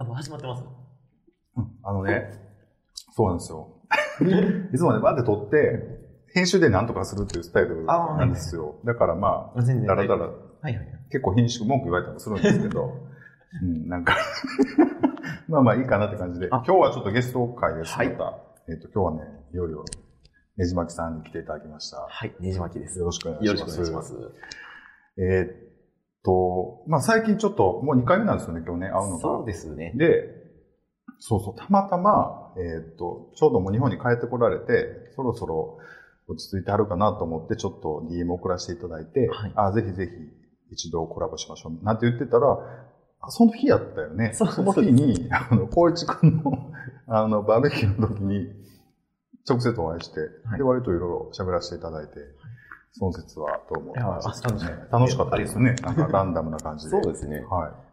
あ、もう始まってますうんあのね、そうなんですよ。いつもね、バーって撮って、編集で何とかするっていうスタイルなんですよ。だからまあ、だらだら、はいはいはい。結構編集文句言われたりもするんですけど、うん、なんか、まあまあいいかなって感じで、あ今日はちょっとゲスト会です。はいまた。えっ、と、今日はね、いよいよ、ねじまきさんに来ていただきました。はい、ねじまきです。よろしくお願いします。よろしくお願いします。えーっと、まあ最近ちょっと、もう2回目なんですよね、今日ね、会うのが。そうですね。で、そうそう、たまたま、えーっと、ちょうどもう日本に帰ってこられて、そろそろ落ち着いてはるかなと思って、ちょっと DM 送らせていただいて、はいあ、ぜひぜひ一度コラボしましょう。なんて言ってたら、あその日やったよね。そうの日に、あの、光一くんの、あの、バーベキューの時に、直接お会いして、はいで、割といろいろ喋らせていただいて、その説はどうも。楽しかった楽しかったですね。なんかランダムな感じで。そうですね。はい。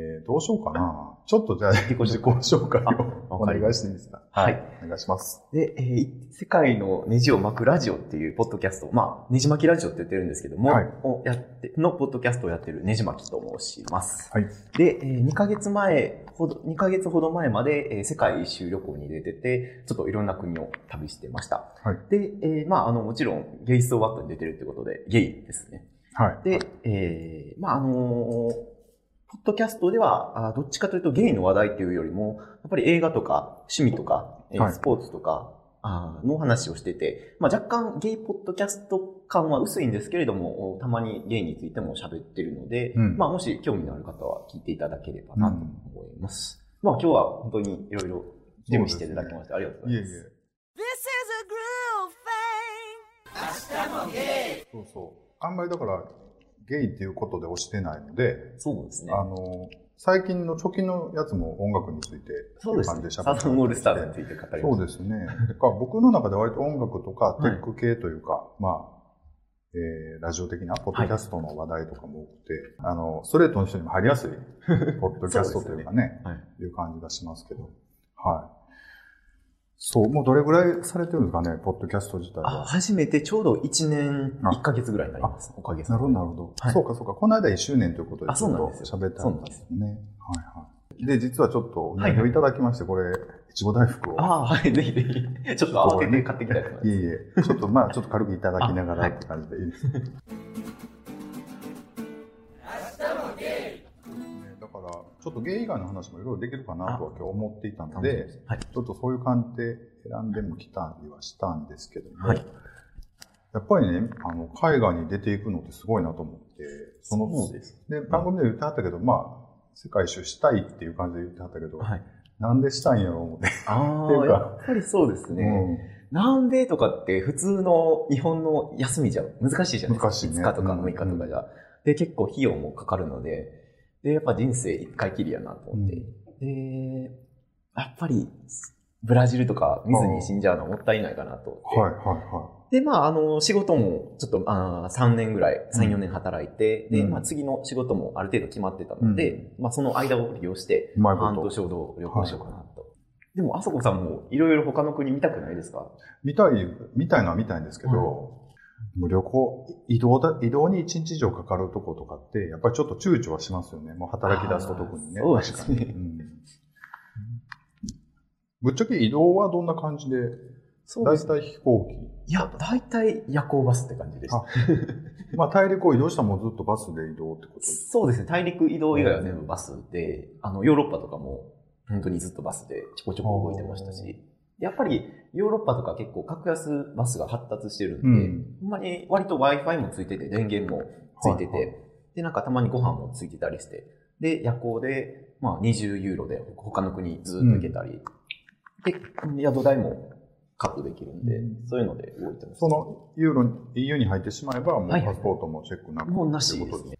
えーどうしようかな。ちょっとじゃあ、自己己紹介をあお願いしていいですか？はい。お願いします。で、えー世界のネジを巻くラジオっていうポッドキャスト、まあ、ネジ巻きラジオって言ってるんですけども、はいをやって、のポッドキャストをやってるネジ巻きと申します。はい。で、えー2ヶ月前ほど、2ヶ月ほど前まで、えー世界一周旅行に出てて、ちょっといろんな国を旅してました。はいで、えーまあ、あの、もちろん、ゲイストワットに出てるってことで、ゲイですね。はい。で、えーまあ、あのーポッドキャストでは、あどっちかというとゲイの話題っていうよりも、やっぱり映画とか趣味とか、スポーツとか、あーの話をしてて、まあ、若干ゲイポッドキャスト感は薄いんですけれども、たまにゲイについても喋ってるので、うんまあ、もし興味のある方は聞いていただければなと思います。まあ、今日は本当にいろいろ準備していただきまして、ありがとうございます。いえいえ。This is a groove thing. そうそう。あんまりだから、ゲイっていうことで押してないので、そうですね。あの、最近の直近のやつも音楽について、そうですね。サザンオールスターズについて語り。そうですね。だから僕の中で割と音楽とかテック系というか、まあ、えー、ラジオ的なポッドキャストの話題とかも多くて、あの、ストレートの人にも入りやすい、ポッドキャストというか ね、はい。いう感じがしますけど。はい。そう、もうどれぐらいされてるんですかね、ポッドキャスト自体あは。初めてちょうど1年あ1ヶ月ぐらいになります。おかげさなるほど、まで。なるほど。はいそうか、そうか。この間1周年ということで、ちょっと喋ってそうなんですね。はいはい。で、実はちょっとお土はい産をいただきまして、これ、いちご大福を。ああ、はい、ぜひぜひ。ちょっと慌てて買ってきたいと思います。いえいえ、ちょっとまあ、ちょっと軽くいただきながらって感じでいいですから、ちょっとゲイ以外の話もいろいろできるかなとは今日思っていたので、はい。ちょっとそういう感じで選んでもきたりはしたんですけども、はい。やっぱりね、あの、海外に出ていくのってすごいなと思って、その、そうです。で、番組で言ってはったけど、まあ、世界一周したいっていう感じで言ってはったけど、はい。なんでしたんやろう思って。ああ、っていうかやっぱりそうですね。南米とかって普通の日本の休みじゃ難しいじゃないですか。難しいね5日とかうん6日とかじゃ。で、結構費用もかかるので、で、やっぱ人生一回きりやなと思って。で、やっぱり、ブラジルとか見ずに死んじゃうのはもったいないかなと思って。うんはいはいはで、まあ、あの、仕事も、ちょっと、あー3年ぐらい、3、4年働いて、で、うんまあ、次の仕事もある程度決まってたので、まあ、その間を利用して、半年ほど旅行しようかなと。でも、あそこさんも、いろいろ他の国見たくないですか？い。見たい、見たいのは見たいんですけど、はいもう旅行、移動だ、移動に1日以上かかるとことかって、やっぱりちょっと躊躇はしますよね。もう働き出すと特にね。そうですね確かにうんぶっちゃけ移動はどんな感じで、そうです。たい飛行機。いや、大体夜行バスって感じでしたあ。まあ大陸を移動したらもうずっとバスで移動ってことです。そうですね。大陸移動以外は全部バスで、あの、ヨーロッパとかも、本当にずっとバスでちょこちょこ動いてましたし、やっぱりヨーロッパとか結構格安バスが発達してるんで、うんほんまに割と Wi-Fi もついてて、電源もついてて、はいはで、なんかたまにご飯もついてたりして、で、夜行で、まあ20ユーロで他の国ずっと行けたり、で、宿代もカットできるんで、うんそういうので動いてます。そのユーロに、EU に入ってしまえば、もうはいはいパスポートもチェックなくもうなしですね。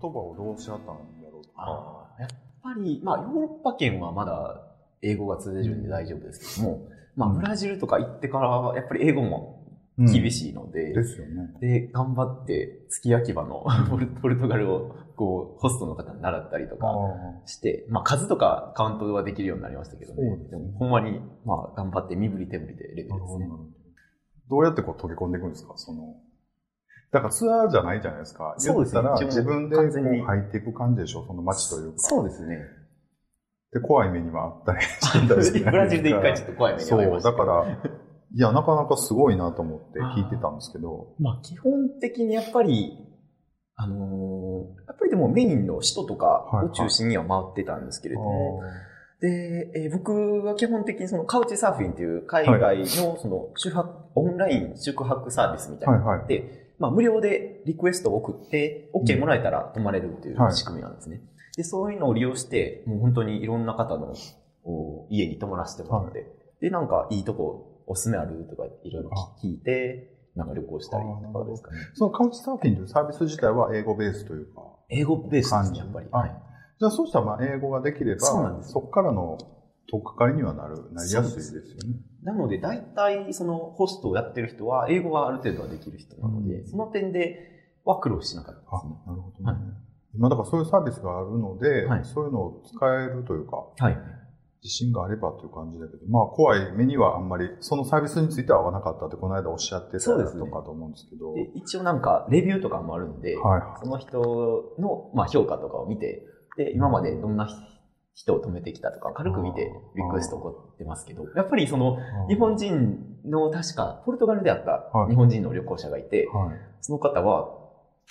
言葉をどうし合ったんだろうとか。ぱり、まあ、ヨーロッパ圏はまだ英語が通じるんで大丈夫ですけども、まあ、うん。ブラジルとか行ってからは、やっぱり英語も厳いしいので、ですよね。で、頑張って、月焼き場のポルトガルを、こう、ホストの方に習ったりとあかして、まあ、数とかカウントはできるようになりましたけどね。ですね。でも、ほんまに、まあ、頑張って身振り手振りでレベルですね。どうやってこう溶け込んでいくんですか？その、だからツアーじゃないじゃないですか。そうですね。自分でこう入っていく感じでしょ、その街というか。そうですね。で、怖い目にはあったりしてたりする ブラジルで一回ちょっと怖い目に遭いそう、ました。だから、いや、なかなかすごいなと思って聞いてたんですけど。まあ、基本的にやっぱり、あのーやっぱりでもメインの首都とかを中心には回ってたんですけれども、で、えー僕は基本的にそのカウチサーフィンっていう海外のその宿泊、オンライン宿泊サービスみたいなのがあって、まあ無料でリクエストを送って、OK もらえたら泊まれるっていうはい仕組みなんですね。で、そういうのを利用して、もう本当にいろんな方のお家に泊まらせてもらって、で、なんかいいとこおすすめあるとかいろいろ聞いて、なんか旅行したりとかですかね。そのカウチサーフィンというサービス自体は英語ベースというか。英語ベースですね、やっぱり。あはい。じゃあそうしたらまあ英語ができれば、そこからの取っかかりにはなる、なりやすいですよね。なので、大体、その、ホストをやってる人は、英語がある程度はできる人なので、うんその点では苦労しなかったあですね。、なるほどね。はい今だからそういうサービスがあるので、はいそういうのを使えるというか、はい。自信があればという感じだけど、まあ怖い目にはあんまり、そのサービスについては合わなかったってこの間おっしゃってたとかと思うんですけど、で、一応なんか、レビューとかもあるんで、はいその人の、まあ、評価とかを見て、で、今までどんな人を止めてきたとか、軽く見て、リクエスト送ってますけど、やっぱりその、日本人の確か、ポルトガルであったはい。日本人の旅行者がいて、はい。その方は、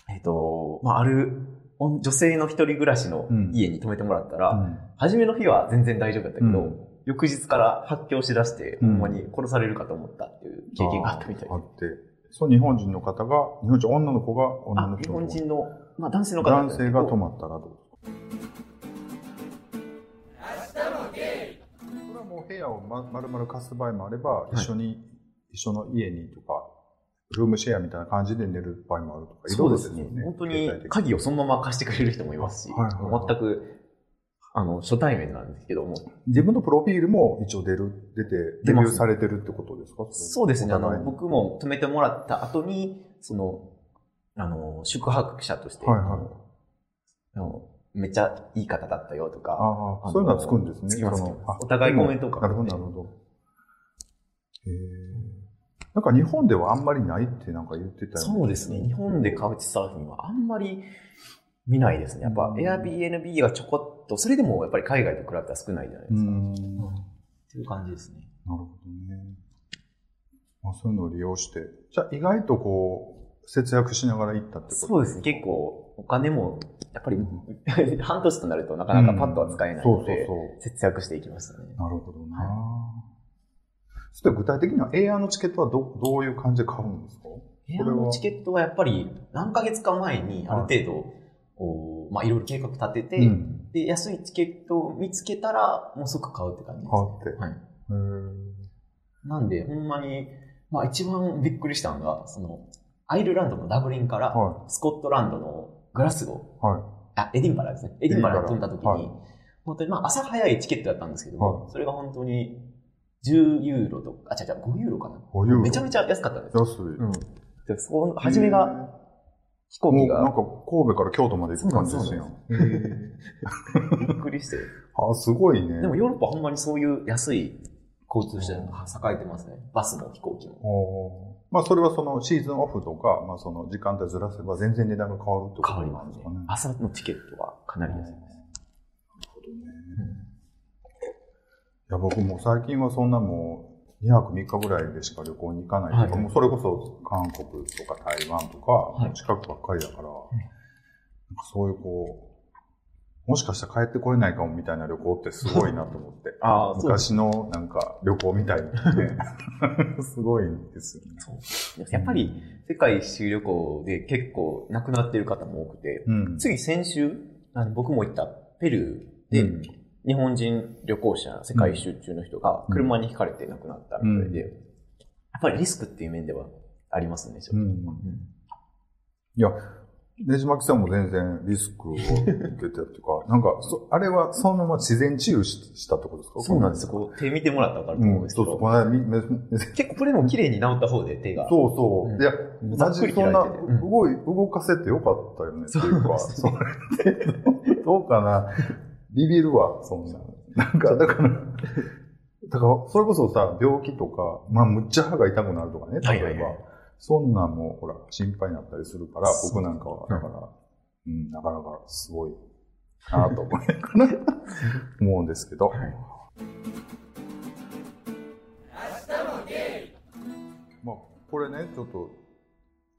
えっ、と、まあ、ある、女性の一人暮らしの家に泊めてもらったら、うん。初めの日は全然大丈夫だったけど、うん。翌日から発狂しだして、うん。ほんまに殺されるかと思ったっていう経験があったみたいであ。って、そう日本人の方が、日本人女の子が女の人の本人の、まあ男性の方男性が泊まったらどうこ部屋をま丸々貸す場合もあれば、い。一緒に、一緒の家にとか、ルームシェアみたいな感じで寝る場合もあるとか、いろいうろそですね。よ。本当に鍵をそのまま貸してくれる人もいますし、はい。はいはい全く、あの、初対面なんですけども、自分のプロフィールも一応出る、出て、レビューされてるってことですか？そうですね、あの、僕も泊めてもらった後に、その、あの、宿泊者として、はいはい。あのめっちゃいい方だったよとか、ああ、そういうのはつくんですね。つきますお互いコメントを書くなるほど、なるほど。へえ。なんか日本ではあんまりないってなんか言ってたよそうですね。日本でカウチサーフィンはあんまり見ないですね。やっぱうん Airbnb がちょこっと、それでもやっぱり海外と比べたら少ないじゃないですか。うーん。っていう感じですね。なるほどね。まあ、そういうのを利用して。じゃあ意外とこう、節約しながら行ったってことそうですね。結構お金も、やっぱり 半年となるとなかなかパッとは使えないので、そうそう節約していきましたね。そう。なるほどな。そして具体的にはエアのチケットはどどういう感じで買うんですか？エアのチケットはやっぱり何ヶ月か前にある程度、まあいろいろ計画立てて、うん。で、安いチケットを見つけたら、もう即買うって感じです。買って。はい。なんで、ほんまに、まあ一番びっくりしたのが、その、アイルランドのダブリンから、はスコットランドのグラスゴい。はい。ー、あ、エディンバラですね。エディンバラに飛んだ時に、はい本当にまあ朝早いチケットだったんですけども、はそれが本当に10ユーロとか、あ、違う違う、5ユーロかな。5ユーロめちゃめちゃ安かったんですよ。安い。うん。で、その、初めが、飛行機が、もうなんか神戸から京都まで行く感じですよ。びっくりして。あ、すごいね。でもヨーロッパほんまにそういう安い交通手段が栄えてますね。バスも飛行機も。まあそれはそのシーズンオフとか、まあその時間帯ずらせば全然値段が変わるってこと変わりますねなんですかね。。朝のチケットはかなり安いです。いや、僕も最近はそんなもう、2泊3日ぐらいでしか旅行に行かないというか、はいもうそれこそ韓国とか台湾とか、い近くばっかりだから、なんかそういうこう、もしかしたら帰ってこれないかもみたいな旅行ってすごいなと思って。あ。昔のなんか旅行みたいにね。すごいですよね。そうやっぱり世界一周旅行で結構亡くなってる方も多くて、うん。つい先週、あの僕も行ったペルーで、うん日本人旅行者、世界一周中の人が車にひかれて亡くなったみたいで、うんやっぱりリスクっていう面ではありますね、正直うん。いや、ねじまきさんも全然リスクを受けてっていうか、なんか、そあれはそのまま自然治癒ししたってことですか？そうなんです。こう手見てもらったかると思うんですけど、そうそう、この間みめめ 結構これも綺麗に治った方で手が。そうそう。うんいや、マジそんな、動い、動かせてよかったよねっていうか、そそうれって、どうかな？ビビるわ、そんな。なんか、だから、だから、それこそさ、病気とか、まあ、むっちゃ歯が痛くなるとかね、例えば。はいはいはいそんなんも、ほら、心配になったりするから、僕なんかは、だから、うん、なかなかすごいなと思いながら 思うんですけど。まあ、これね、ちょっと、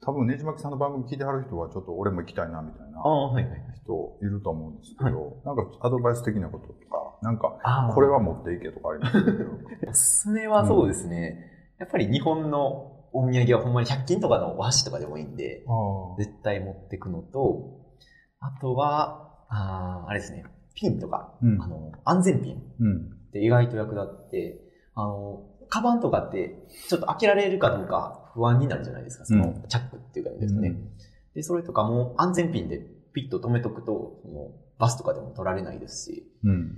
多分ねじまきさんの番組聞いてはる人は、ちょっと俺も行きたいな、みたいなああ、はいはいはい。人いると思うんですけど、なんかアドバイス的なこととか、なんか、これは持っていけとかあります？おすすめはそうですね。やっぱり日本のお土産はほんまに100均とかのお箸とかでもいいんで、あ絶対持ってくのと、あとは、あーあれですね、ピンとか、うんあの、安全ピンうん。って意外と役立って、あの、カバンとかって、ちょっと開けられるかどうか不安になるじゃないですか、その、うんチャックっていうかですね。うんで、それとかも安全ピンでピッと止めとくと、そのバスとかでも取られないですし、うん。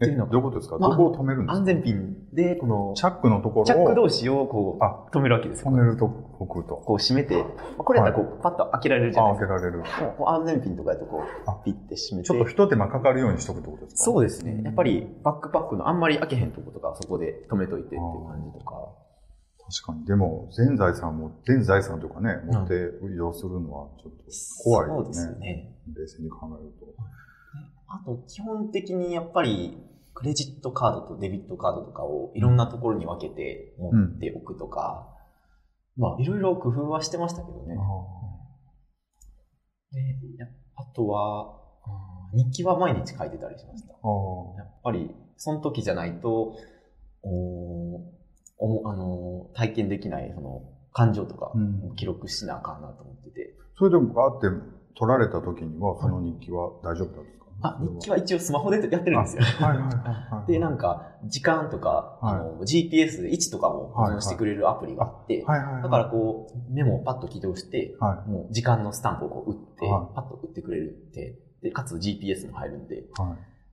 え、っていうのがどういうことですか、まあどこを止めるんですか？安全ピンで、この、チャックのところをチャック同士をこあう、止めるわけですよ。止めるとこくと。こう閉めて、これやったらこう、パッと開けられるじゃなあ、いですか。開けられる。こう安全ピンとかやとこあう、ピッて閉めて。ちょっと一手間かかるようにしとくってことですか？そうですね。やっぱりバックパックのあんまり開けへんとことかそこで止めといてっていう感じとか。確かに。でも、全財産も、全財産というかね、持って移動するのはちょっと怖いそうですですね。ね。冷静に考えると。あと、基本的にやっぱり、クレジットカードとデビットカードとかをいろんなところに分けて持っておくとか、まあ、いろいろ工夫はしてましたけどね。でやあとは、うん日記は毎日書いてたりしました。やっぱり、その時じゃないと、おおあの体験できないその感情とかうん。記録しなあかんなと思ってて、それでもバーって取られた時には、その日記は大丈夫なんですか？あ日記は一応スマホでやってるんですよ。はいはいはいはい。で、なんか、時間とか、はいあの GPS で位置とかも保存してくれるアプリがあって、はいはいはい。だからこう、メモをパッと起動して、はもう時間のスタンプをこう打って、はいパッと打ってくれるって、で、かつ GPS も入るんで。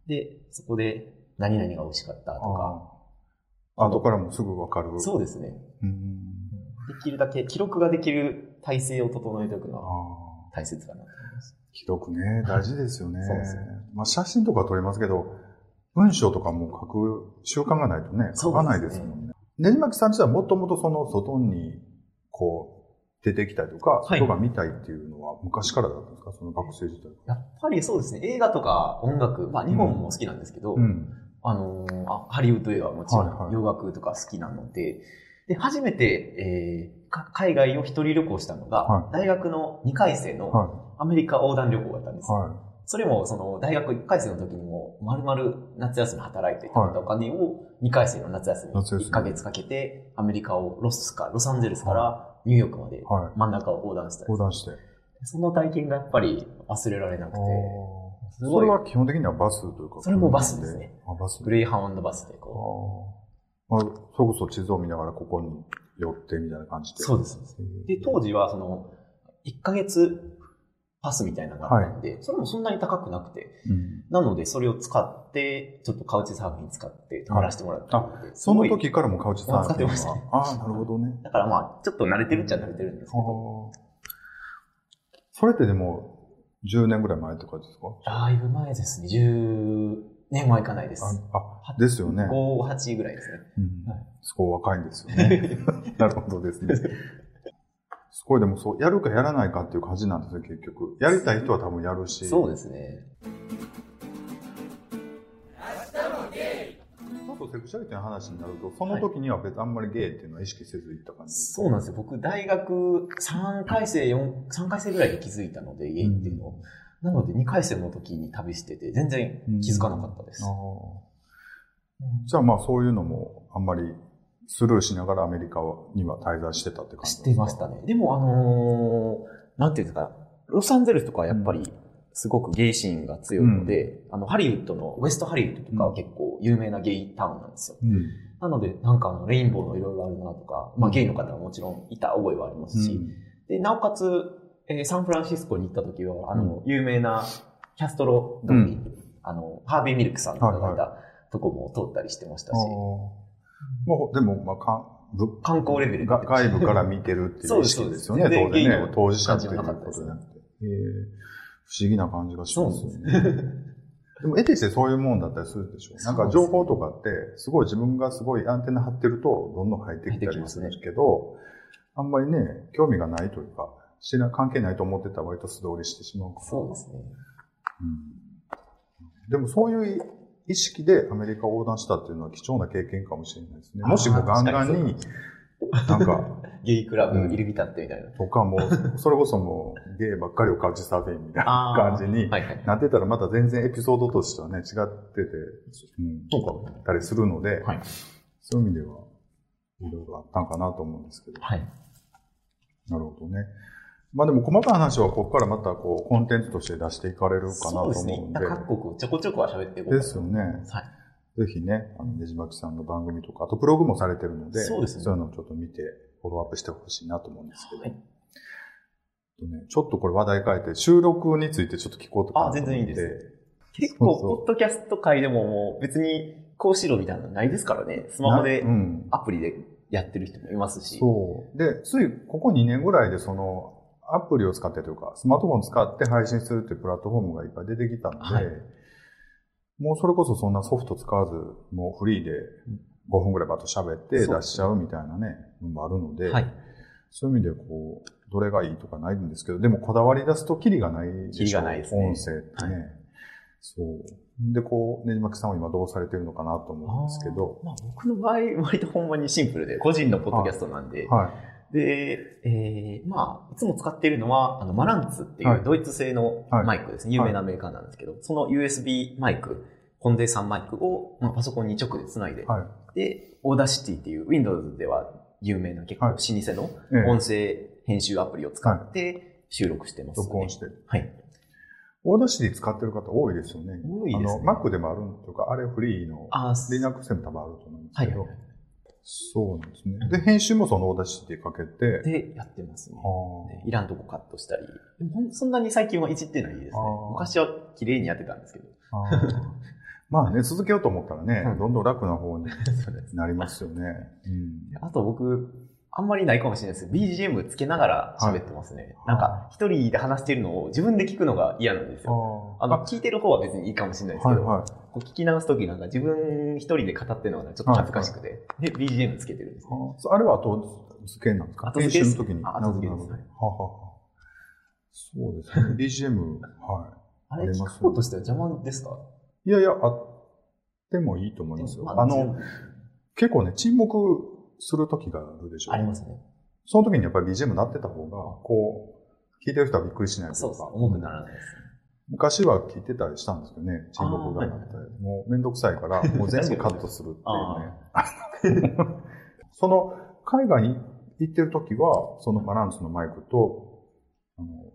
で、そこで何々が美味しかったとか、ああ。後からもすぐわかる。そうですね。うん。できるだけ記録ができる体制を整えておくのは。大切かなと。記録ね、大事ですよね。そうですね。まあ写真とか撮りますけど、文章とかも書く習慣がないとね、書かないですもんね。ね。じまきさん自体はもともとその外に、こう、出てきたりとか、はい。人が見たいっていうのは昔からだったんですか？その学生時代。やっぱりそうですね、映画とか音楽、まあ日本も好きなんですけど、うん。あのーあハリウッド映画はもちろん、はいはい。洋楽とか好きなので、で、初めて、えーか海外を一人旅行したのが、は大学の2回生のはアメリカ横断旅行だったんです。はそれも、その、大学1回生の時にも、丸々夏休み働いて貯めたお金を、2回生の夏休み、夏休み1ヶ月かけて、アメリカをロスか、ロサンゼルスからニューヨークまでい。はい。真ん中を横断したんです横断して。その体験がやっぱり忘れられなくて、すそごいれは基本的にはバスというか。それもバスですね。あ、バスグレイハウンドバスでこああ。まあ、それこそ地図を見ながらここに寄ってみたいな感じう。で。そうです。で、当時はその、1ヶ月パスみたいなのがあったんで、それもそんなに高くなくて、うんなのでそれを使って、ちょっとカウチサーフィン使って泊まらせてもらったので、そのすごい時からもカウチサーフィンは使ってましたねああ、なるほどね。だからまあ、ちょっと慣れてるっちゃ慣れてるんですけど、それってでも、10年ぐらい前とかですか？だいぶ前ですね。10年はいかないです。ああ、ですよね。5、8ぐらいですね。うんはいすごい若いんですよね。なるほどですね。すごいでもそう、やるかやらないかっていう感じなんですね、結局。やりたい人は多分やるし。そうですね。セクシャリティの話になると、その時には別にあんまりゲイっていうのは意識せず行った感じそうなんですよ。僕、大学3回生、4、3回生ぐらいで気づいたので、ゲイっていうのを。なので、2回生の時に旅してて、全然気づかなかったです。ああじゃあまあそういうのもあんまりスルーしながらアメリカには滞在してたって感じ知ってましたね。でも、あのーなんていうんですか、ロサンゼルスとかはやっぱり、すごくゲイシーンが強いので、あの、ハリウッドの、ウエストハリウッドとかは結構有名なゲイタウンなんですよ。うん。なので、なんかあの、レインボーのいろいろあるなとか、まあゲイの方はもちろんいた覚えはありますし、で、なおかつ、えーサンフランシスコに行った時は、あの、有名なキャストロ通り、うん。あの、ハービーミルクさんとかがいはいたとこも通ったりしてましたああし、もう、でも、まあ、かんぶ観光レベル外部から見てるっていう意識ですよね、当然ね。当事者っていうことじゃなくて。えー不思議な感じがしますよね。でも、得てしてそういうもんだったりするでしょう。なんか情報とかって、すごい自分がすごいアンテナ張ってると、どんどん入ってきたりするけど、あんまりね、興味がないというか、知ら関係ないと思ってたら割と素通りしてしまうから。そうですね。うんでもそういう意識でアメリカを横断したっていうのは貴重な経験かもしれないですね。もしもガンガンに、なんか、ゲイクラブ入り浸ってみたいな。とかもう、それこそもうゲイばっかりをカウチサーフィンみたいな感じに。なってたらまた全然エピソードとしてはね、違ってて、うん、そうか。たりするので、はい。そういう意味では、いろいろあったんかなと思うんですけど。はい。なるほどね。まあでも細かい話はここからまたこうコンテンツとして出していかれるかなとそうですね。思うんで。各国ちょこちょこは喋っていこうですよね。はい。ぜひね、あの、ねじまきさんの番組とか、あとブログもされてるので、そうですねいうのをちょっと見て、フォローアップしてほしいなと思うんですけど。はいとね、ちょっとこれ話題変えて、収録についてちょっと聞こうとか。あ全然いいです結構、そうそうポッドキャスト界でももう別にこうしろみたいなのないですからね。スマホで。アプリでやってる人もいますし。そう。で、ついここ2年ぐらいでその、アプリを使ってというか、スマートフォンを使って配信するっていうプラットフォームがいっぱい出てきたので、はいもうそれこそそんなソフト使わず、もうフリーで5分ぐらいバッと喋って出しちゃうみたいなね、のもあるので、はい。そういう意味でこう、どれがいいとかないんですけど、でもこだわり出すとキリがないでしょ。キリがないですね音声ってね。はそう。で、こう、ねじまきさんは今どうされてるのかなと思うんですけど、まあ僕の場合、割とほんまにシンプルで、個人のポッドキャストなんで、はい。で、えー、まあ、いつも使っているのは、あの、マランツっていはいうドイツ製のはいマイクですね。有名なメーカーなんですけど、その USB マイク、コンデンサーマイクを、まあ、パソコンに直でつないで、はい。で、 Audacity っていう Windows では有名な結構はい老舗のええ音声編集アプリを使って収録してます、ね録音してる。はい。Audacity 使ってる方多いですよね。多いですねあの、Mac でもあるというか、あれフリーの、Linux でも多分あると思うんですけど、はいはい。そうなんですね。で、編集もその Audacity かけて、で、やってますね。いらんとこカットしたり。そんなに最近はいじってないですね。昔は綺麗にやってたんですけど。まあね、続けようと思ったらね、はいどんどん楽な方に なりますよね。うんあと僕、あんまりないかもしれないです BGM つけながら喋ってますね。なんか、一人で話してるのを自分で聞くのが嫌なんですよ。ああの、聞いてる方は別にいいかもしれないですけど、はいはい。こう聞き直すときなんか自分一人で語ってるのがちょっと恥ずかしくて、で、BGM つけてるんですね。あれは後付けなんですか？後付けの時に？あ後付けですなるほどはははそうですね。BGM、はあれ、あります聞く方としては邪魔ですか？い。いやいや、あってもいいと思いますよ。あの、結構ね、沈黙する時があるでしょ。ありますね。その時にやっぱり BGM 鳴ってた方が、こう、聞いてる人はびっくりしないというかそう。重くならないですね。昔は聞いてたりしたんですけどね、沈黙が鳴って。もうめんどくさいから、もう全部カットするっていうね。その、海外に行ってる時は、そのマランツのマイクと、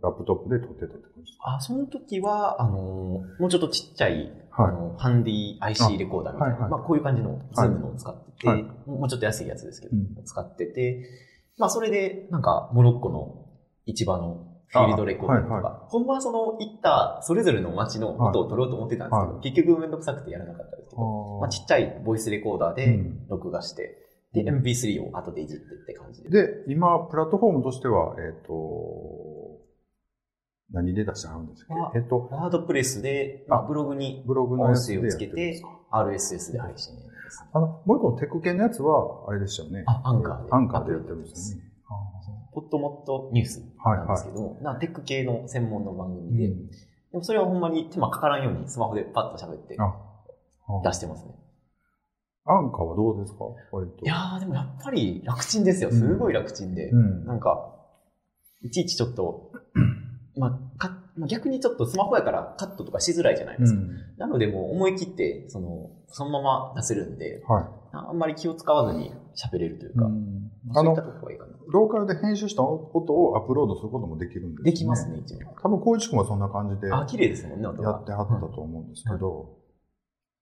ラップトップで撮ってたってことですか？あ、その時は、あのーもうちょっとちっちゃい、はい。あの、ハンディ IC レコーダーみたいな、あはいはい。まあこういう感じのズームのを使ってて、はい。もうちょっと安いやつですけど、うん。使ってて、まあそれで、なんか、モロッコの市場のフィールドレコーダーとか、あはいはほんまはその行ったそれぞれの街の音を取ろうと思ってたんですけど、は結局めんどくさくてやらなかったですけど、まあちっちゃいボイスレコーダーうでん。録画して、で、MP3 を後でいじってって感じで。で、今、プラットフォームとしては、えっ、と、何で出してはるんですか？あえっ、と、ワードプレスで、まあブログにブログのや音声をつけて RSS で配信ですね。あの、もう一個のテック系のやつは、あれですよね。あアンカーでアンカーでやってるんですよね。ポットモットニュースなんですけども、なテック系の専門の番組で、うんでもそれはほんまに手間かからんようにスマホでパッと喋ってあ出してますね。アンカーはどうですか？割と。いやーでもやっぱり楽ちんですよ。すごい楽ちんで。うん。なんか、いちいちちょっと、まあ、かまあ逆にちょっとスマホやからカットとかしづらいじゃないですか。うん。なのでもう思い切って、その、そのまま出せるんで、はあんまり気を使わずに喋れるというい。か、うんあのまあそういった、とこがいいかな。ローカルで編集した音をアップロードすることもできるんですね。できますね、一応。多分、光一君はそんな感じでやあ、綺麗ですもんね、音が。ってはったと思うんですけど、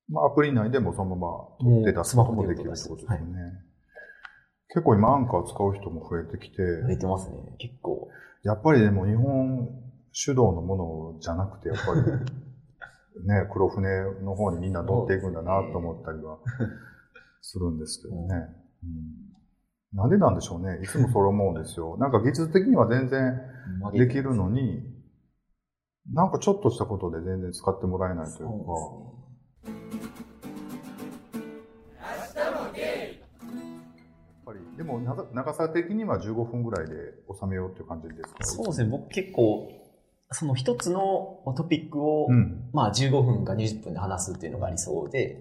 まあ、アプリ内でもそのまま撮って出すこともできるってことですよね。結構今アンカー使う人も増えてきて、増えてますね、結構。やっぱりでも日本主導のものじゃなくて、やっぱり ね、黒船の方にみんな乗っていくんだなと思ったりは するんですけどね。うんなんでなんでしょうね。いつもそれ思うんですよ。なんか技術的には全然できるのに、なんかちょっとしたことで全然使ってもらえないというか、でも長長さ的には15分ぐらいで収めようっていう感じですか？そうですね、僕結構、その一つのトピックを、うん。まあ15分か20分で話すっていうのがありそうで、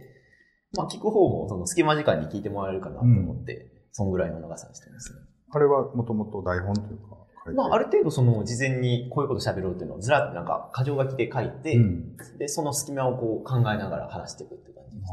まあ聞く方もその隙間時間に聞いてもらえるかなと思って、そんぐらいの長さにしてますね。あれはもともと台本というか、まあある程度その事前にこういうこと喋ろうっていうのをずらっとなんか箇条書きで書いて、うん。で、その隙間をこう考えながら話していくっていう感じです。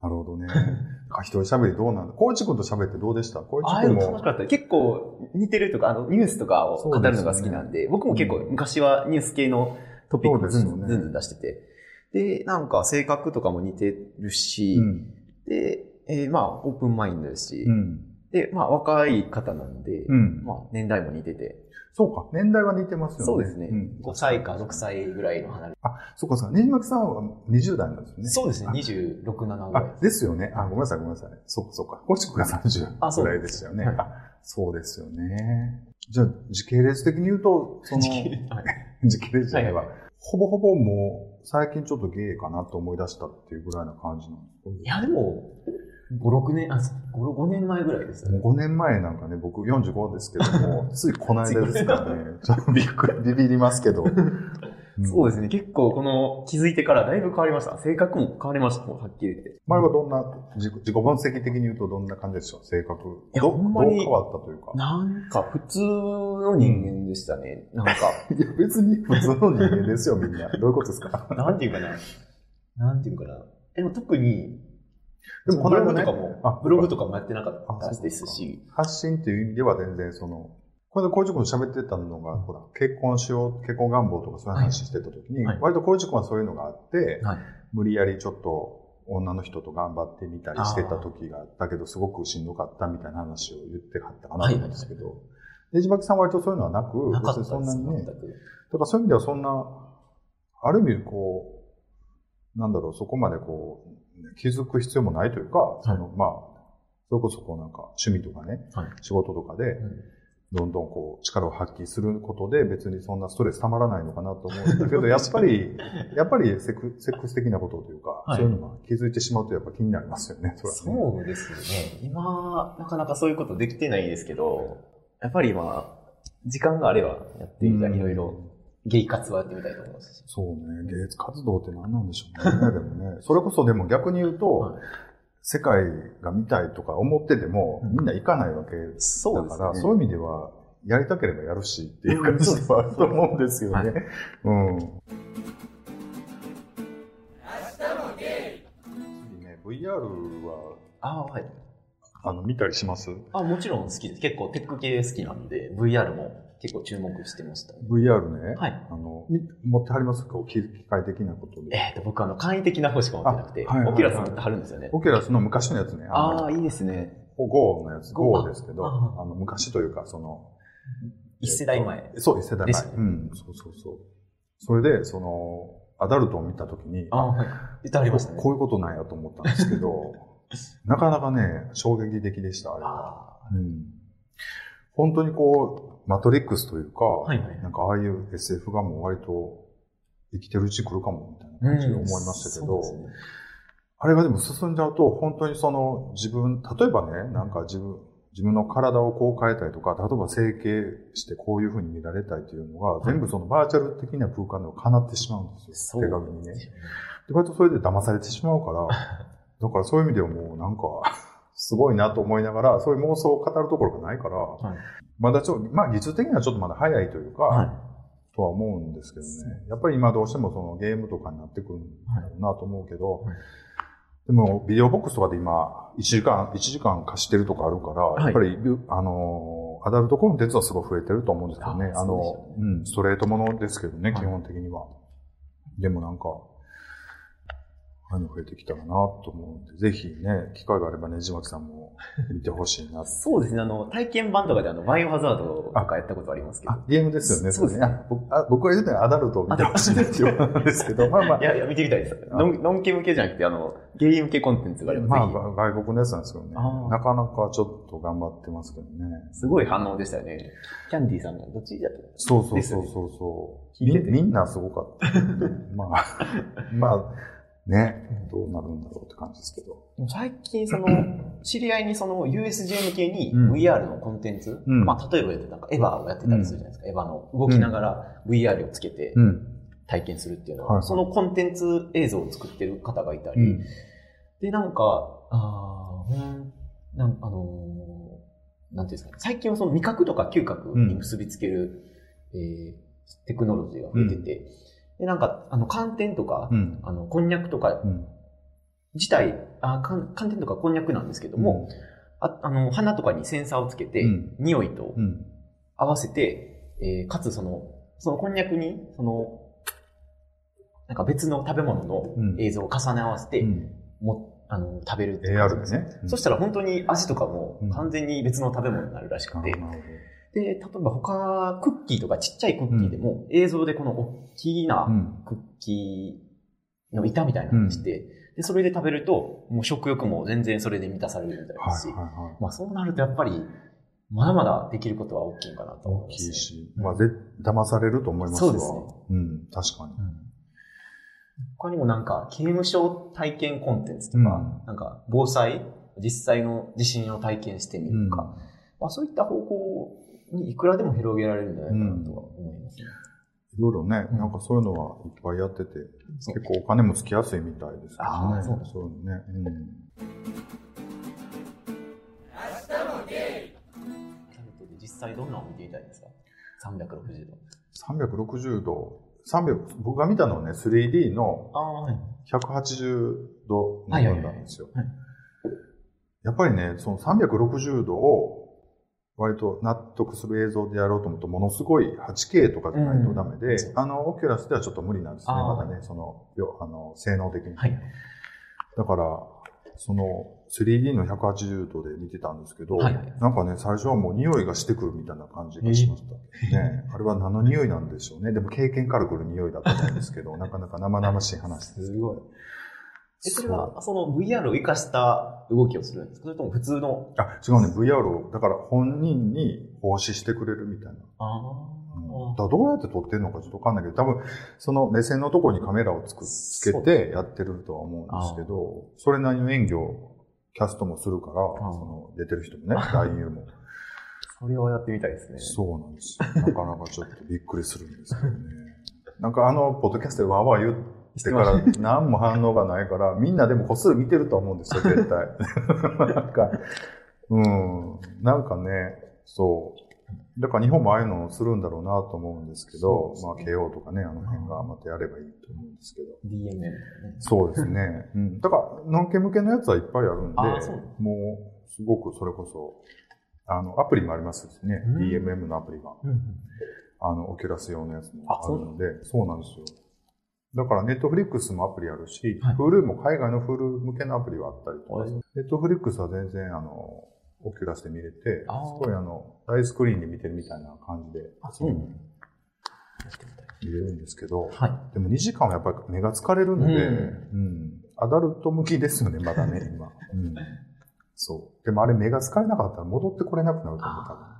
ああ。なるほどね。あ一人喋りどうなんだ？光一君と喋ってどうでした？光ああ一君もいうの楽し。かった。結構似てるとか、あの、ニュースとかを語るのが好きなんで、僕も結構昔はニュース系のトピックをずんずんずんずん出してて、で、なんか性格とかも似てるし、うん。で、えーまあ、オープンマインドですし、うん。で、まあ、若い方なんで、うん。まあ、年代も似てて、そうか。年代は似てますよね。そうですね、ん5歳か6歳ぐらいの離れ。あ、そうかそうか。ねじまきさんは20代なんですよね。そうですね、あ26、7ぐらいあ、ですよね。あ、ごめんなさい、ごめんなさい。そうか、そうか。コチ君が30あそうぐらいでしたよね。はいあ、そうですよね。じゃあ、時系列的に言うと、その、はい 時系列じゃないわ。ほぼほぼもう、最近ちょっとゲイかなと思い出したっていうぐらいな感じなんですいや、でも、5、6年、あ、5、5年前ぐらいですよね。もう5年前なんかね、僕45ですけども、ついこの間ですからね、ちょっとびっくり、ビビりますけど。そうですね。結構この気づいてからだいぶ変わりました。性格も変わりました。もうはっきり言って。前はどんな、自己分析的に言うとどんな感じでしょう性格。いやどほんまにどう変わったというか。なんか普通の人間でしたね。なんか、いや、別に普通の人間ですよ、みんな。どういうことですか？なんていうかな。なんていうかな。でも特に、でもこの間ねブログとかも、あブログとかもやってなかったですし、発信っていう意味では全然その、これで小一君と喋ってたのが、ほら、結婚しよう、結婚願望とかそういう話してた時に、はい。割と小一君はそういうのがあって、はい。無理やりちょっと女の人と頑張ってみたりしてた時があったけど、すごくしんどかったみたいな話を言ってはったかなと思うんですけど、ねじまきさんは割とそういうのはなく、なかそんなにね。だからそういう意味ではそんな、ある意味こう、なんだろう、そこまでこう、気づく必要もないというか、その、まあ、それこそこうなんか趣味とかね、はい。仕事とかで、どんどんこう力を発揮することで別にそんなストレスたまらないのかなと思うんだけど、やっぱり、やっぱりセクセックス的なことというか、はい。そういうのが気づいてしまうとやっぱ気になりますよね、そね。そうですね。今、なかなかそういうことできてないですけど、やっぱり今、時間があればやってみたいろいろ、ゲイ活はやってみたいと思いますし。そうね、芸術活動って何なんでしょうね、でもね。それこそでも逆に言うと、はい世界が見たいとか思ってても、うんみんな行かないわけだから、ね。そういう意味では、やりたければやるしっていう感じではあると思うんですよね。うん。ね VR は、あはい。あの、見たりします？あ、もちろん好きです。結構テック系好きなんで、VR も結構注目してましたね。?VR ね。はい。あの、み持ってはりますか？機機械的なことで。えっ、と、僕あの、簡易的な方しか持ってなくて、あはいはいはいオキュラス持ってはるんですよね。オキュラスの昔のやつね。ああ、のいいですね。GO のやつ、Go ですけど、ああの、昔というか、その、一世代前。そう、一世代前。うん、そうそうそう。それで、その、アダルトを見たときに、ああ、はい。言ってはりましたね。ここういうことなんやと思ったんですけど、なかなかね、衝撃的でした、あれは。あうん、本当にこう、マトリックスというか、はいはいなんかああいう SF がもう割と生きてるうちに来るかも、みたいなあ。感じで思いましたけど、そうですねあれがでも進んじゃうと、本当にその自分、例えばね、なんか自分、自分の体をこう変えたりとか、例えば整形してこういう風に見られたいというのが、い全部そのバーチャル的な空間で叶ってしまうんですよ。手紙にね。で、割とそれで騙されてしまうから、だからそういう意味ではもうなんか、すごいなと思いながら、そういう妄想を語るところがないから、はいまだちょっと、まあ技術的にはちょっとまだ早いというか、はい。とは思うんですけどね。やっぱり今どうしてもそのゲームとかになってくるんだろうなと思うけど、はいでもビデオボックスとかで今、1時間、1時間貸してるとかあるから、いやっぱり、あの、アダルトコンテンツはすごい増えてると思うんですよね。ああのそうでしょ、うん、ストレートものですけどね、はい基本的には。でもなんか、ああいうの増えてきたらなと思うんで、ぜひね、機会があればねじまきさんも見てほしいな そうですね。あの、体験版とかであの、バイオハザードとかやったことありますけど。あ、ゲームですよね。そうですね僕あ僕が言ってたのはアダルトを見てほしいなっていうことなんですけど、まあまあ い、やいや、見てみたいです。ノンノンケ向けじゃなくて、あの、ゲイ向けコンテンツがあれば、まあ、外国のやつなんですけどね。なかなかちょっと頑張ってますけどね。ひ、すごい反応でしたよね。キャンディーさんがどっちだったそうそうそうそうみみんなすごかった。まあ、まあ、ね、どうなるんだろうって感じですけど。最近、その、知り合いにその USJ 向けにうん。VR のコンテンツ、うん。まあ、例えばなんかエヴァをやってたりするじゃないですか。エヴァの動きながら VR をつけてん。体験するっていうのは、はいはい。そのコンテンツ映像を作ってる方がいたり、うん。で、なんか、あなんあのーなんていうんですかね、最近はその味覚とか嗅覚に結びつける、えーテクノロジーが増えてて、で、なんか、あの、寒天とか、うん。あの、こんにゃくとかうん。自体、あ寒寒天とかこんにゃくなんですけども、ああの、鼻とかにセンサーをつけて、うん匂いとうん。合わせて、えーかつその、そのこんにゃくに、その、なんか別の食べ物のうん映像を重ね合わせて、うん。もあの、食べるっていう感じ AR でね。そしたら本当に味とかもうん完全に別の食べ物になるらしくて、なるほどで、例えば他、クッキーとかちっちゃいクッキーでも映像でこの大きう。なんクッキーの板みたいなのにして、で、それで食べると、もう食欲も全然それで満たされるみたいですし、はいはいはい。まあそうなるとやっぱり、まだまだできることは大きいかなと思大います、ね。きいし、うんまあ、ぜ、騙されると思いますわそうですね。うん、確かに。うん他にもなんか、刑務所体験コンテンツとか、うんなんか、防災実際の地震を体験してみるとか、まあ、そういった方向にいくらでも広げられるんじゃないかなとは思いますね。いろいろね、うんなんかそういうのはいっぱいやってて、結構お金もつきやすいみたいですけどね。そうそうね。うん。実際どんなのを見てみたいですか ?360 度。360度、300、僕が見たのはね、3D のああ、はい。180度のはいはいはい分なんですよはい。やっぱりね、その360度を割と納得する映像でやろうと思うと、ものすごい 8K とかじゃないとダメで、うんあの、オキュラスではちょっと無理なんですね、まだね、その、よあの、性能的に。はい。だから、その 3D の180度で見てたんですけど、はいはいなんかね、最初はもう匂いがしてくるみたいな感じがしました。ね、あれは何の匂いなんでしょうね。でも経験からくる匂いだと思うんですけど、なかなか生々しい話です。すごい。え、それは、その VR を活かした動きをするんですか？それとも普通の？あ、違うね、VR を、だから本人に奉仕してくれるみたいな。あうんだどうやって撮ってるのかちょっとわかんないけど、多分、その目線のところにカメラをつくつけてやってるとは思うんですけど、それなりの演技をキャストもするから、あその出てる人もね、男優も。それをやってみたいですね。そうなんですよ。なかなかちょっとびっくりするんですけどね。なんかあの、ポッドキャストでわーわー言ってから何も反応がないから、みんなでもこっそり見てると思うんですよ、絶対。なんか、うん、なんかね、そう。だから日本もああいうのをするんだろうなと思うんですけど、そうまあ KO とかね、あの辺がまたやればいいと思うんですけど。DMM ね。そうですね。うん。だから、ノンケ向けのやつはいっぱいあるんでう、もう、すごくそれこそ、あの、アプリもありますしね。うん DMM のアプリが。うんうん。あの、オキュラス用のやつもああるので、そうなんですよ。だから、ネットフリックスもアプリあるし、はい Hulu も海外の Hulu 向けのアプリはあったりとか、はいネットフリックスは全然、あの、オキュラスで見れて、すごいあの、大スクリーンで見てるみたいな感じで、うなのやってみたい。見れるんですけど、はい。でも2時間はやっぱり目が疲れるので、うんうんアダルト向きですよね、まだね、今。うん、そう。でもあれ目が疲れなかったら戻ってこれなくなると思う、多分。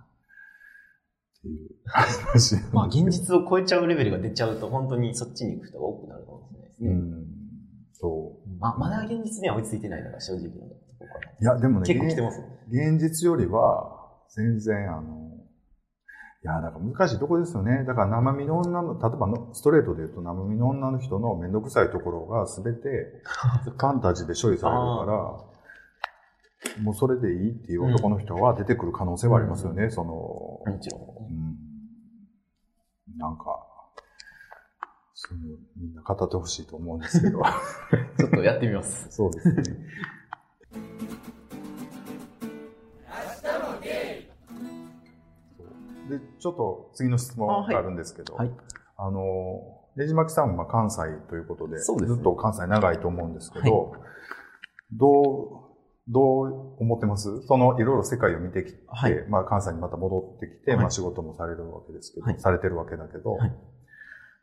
あっていう話。ー まあ、現実を超えちゃうレベルが出ちゃうと、本当にそっちに行く人が多くなるかもしれないですね。うん。そまあ、まだ現実には追いついてないのが正直なところかな。う。いや、でもね、結構来てます。現実よりは、全然、あの、いや、だから難しいとこですよね。だから生身の女の、例えばのストレートで言うと生身の女の人のめんどくさいところが全て ファンタジーで処理されるから、もうそれでいいっていう男の人は出てくる可能性はありますよね、その、もちろん。うん、なんか、そのみんな語ってほしいと思うんですけど。ちょっとやってみます。そうですね。で、ちょっと次の質問があるんですけど、はい。あの、ねじまきさんはまあ関西ということで、ですねずっと関西長いと思うんですけど、どう、どう思ってます？そのいろいろ世界を見てきて、はい。まあ関西にまた戻ってきて、はい。まあ仕事もされるわけですけど、はい。されてるわけだけど、はい。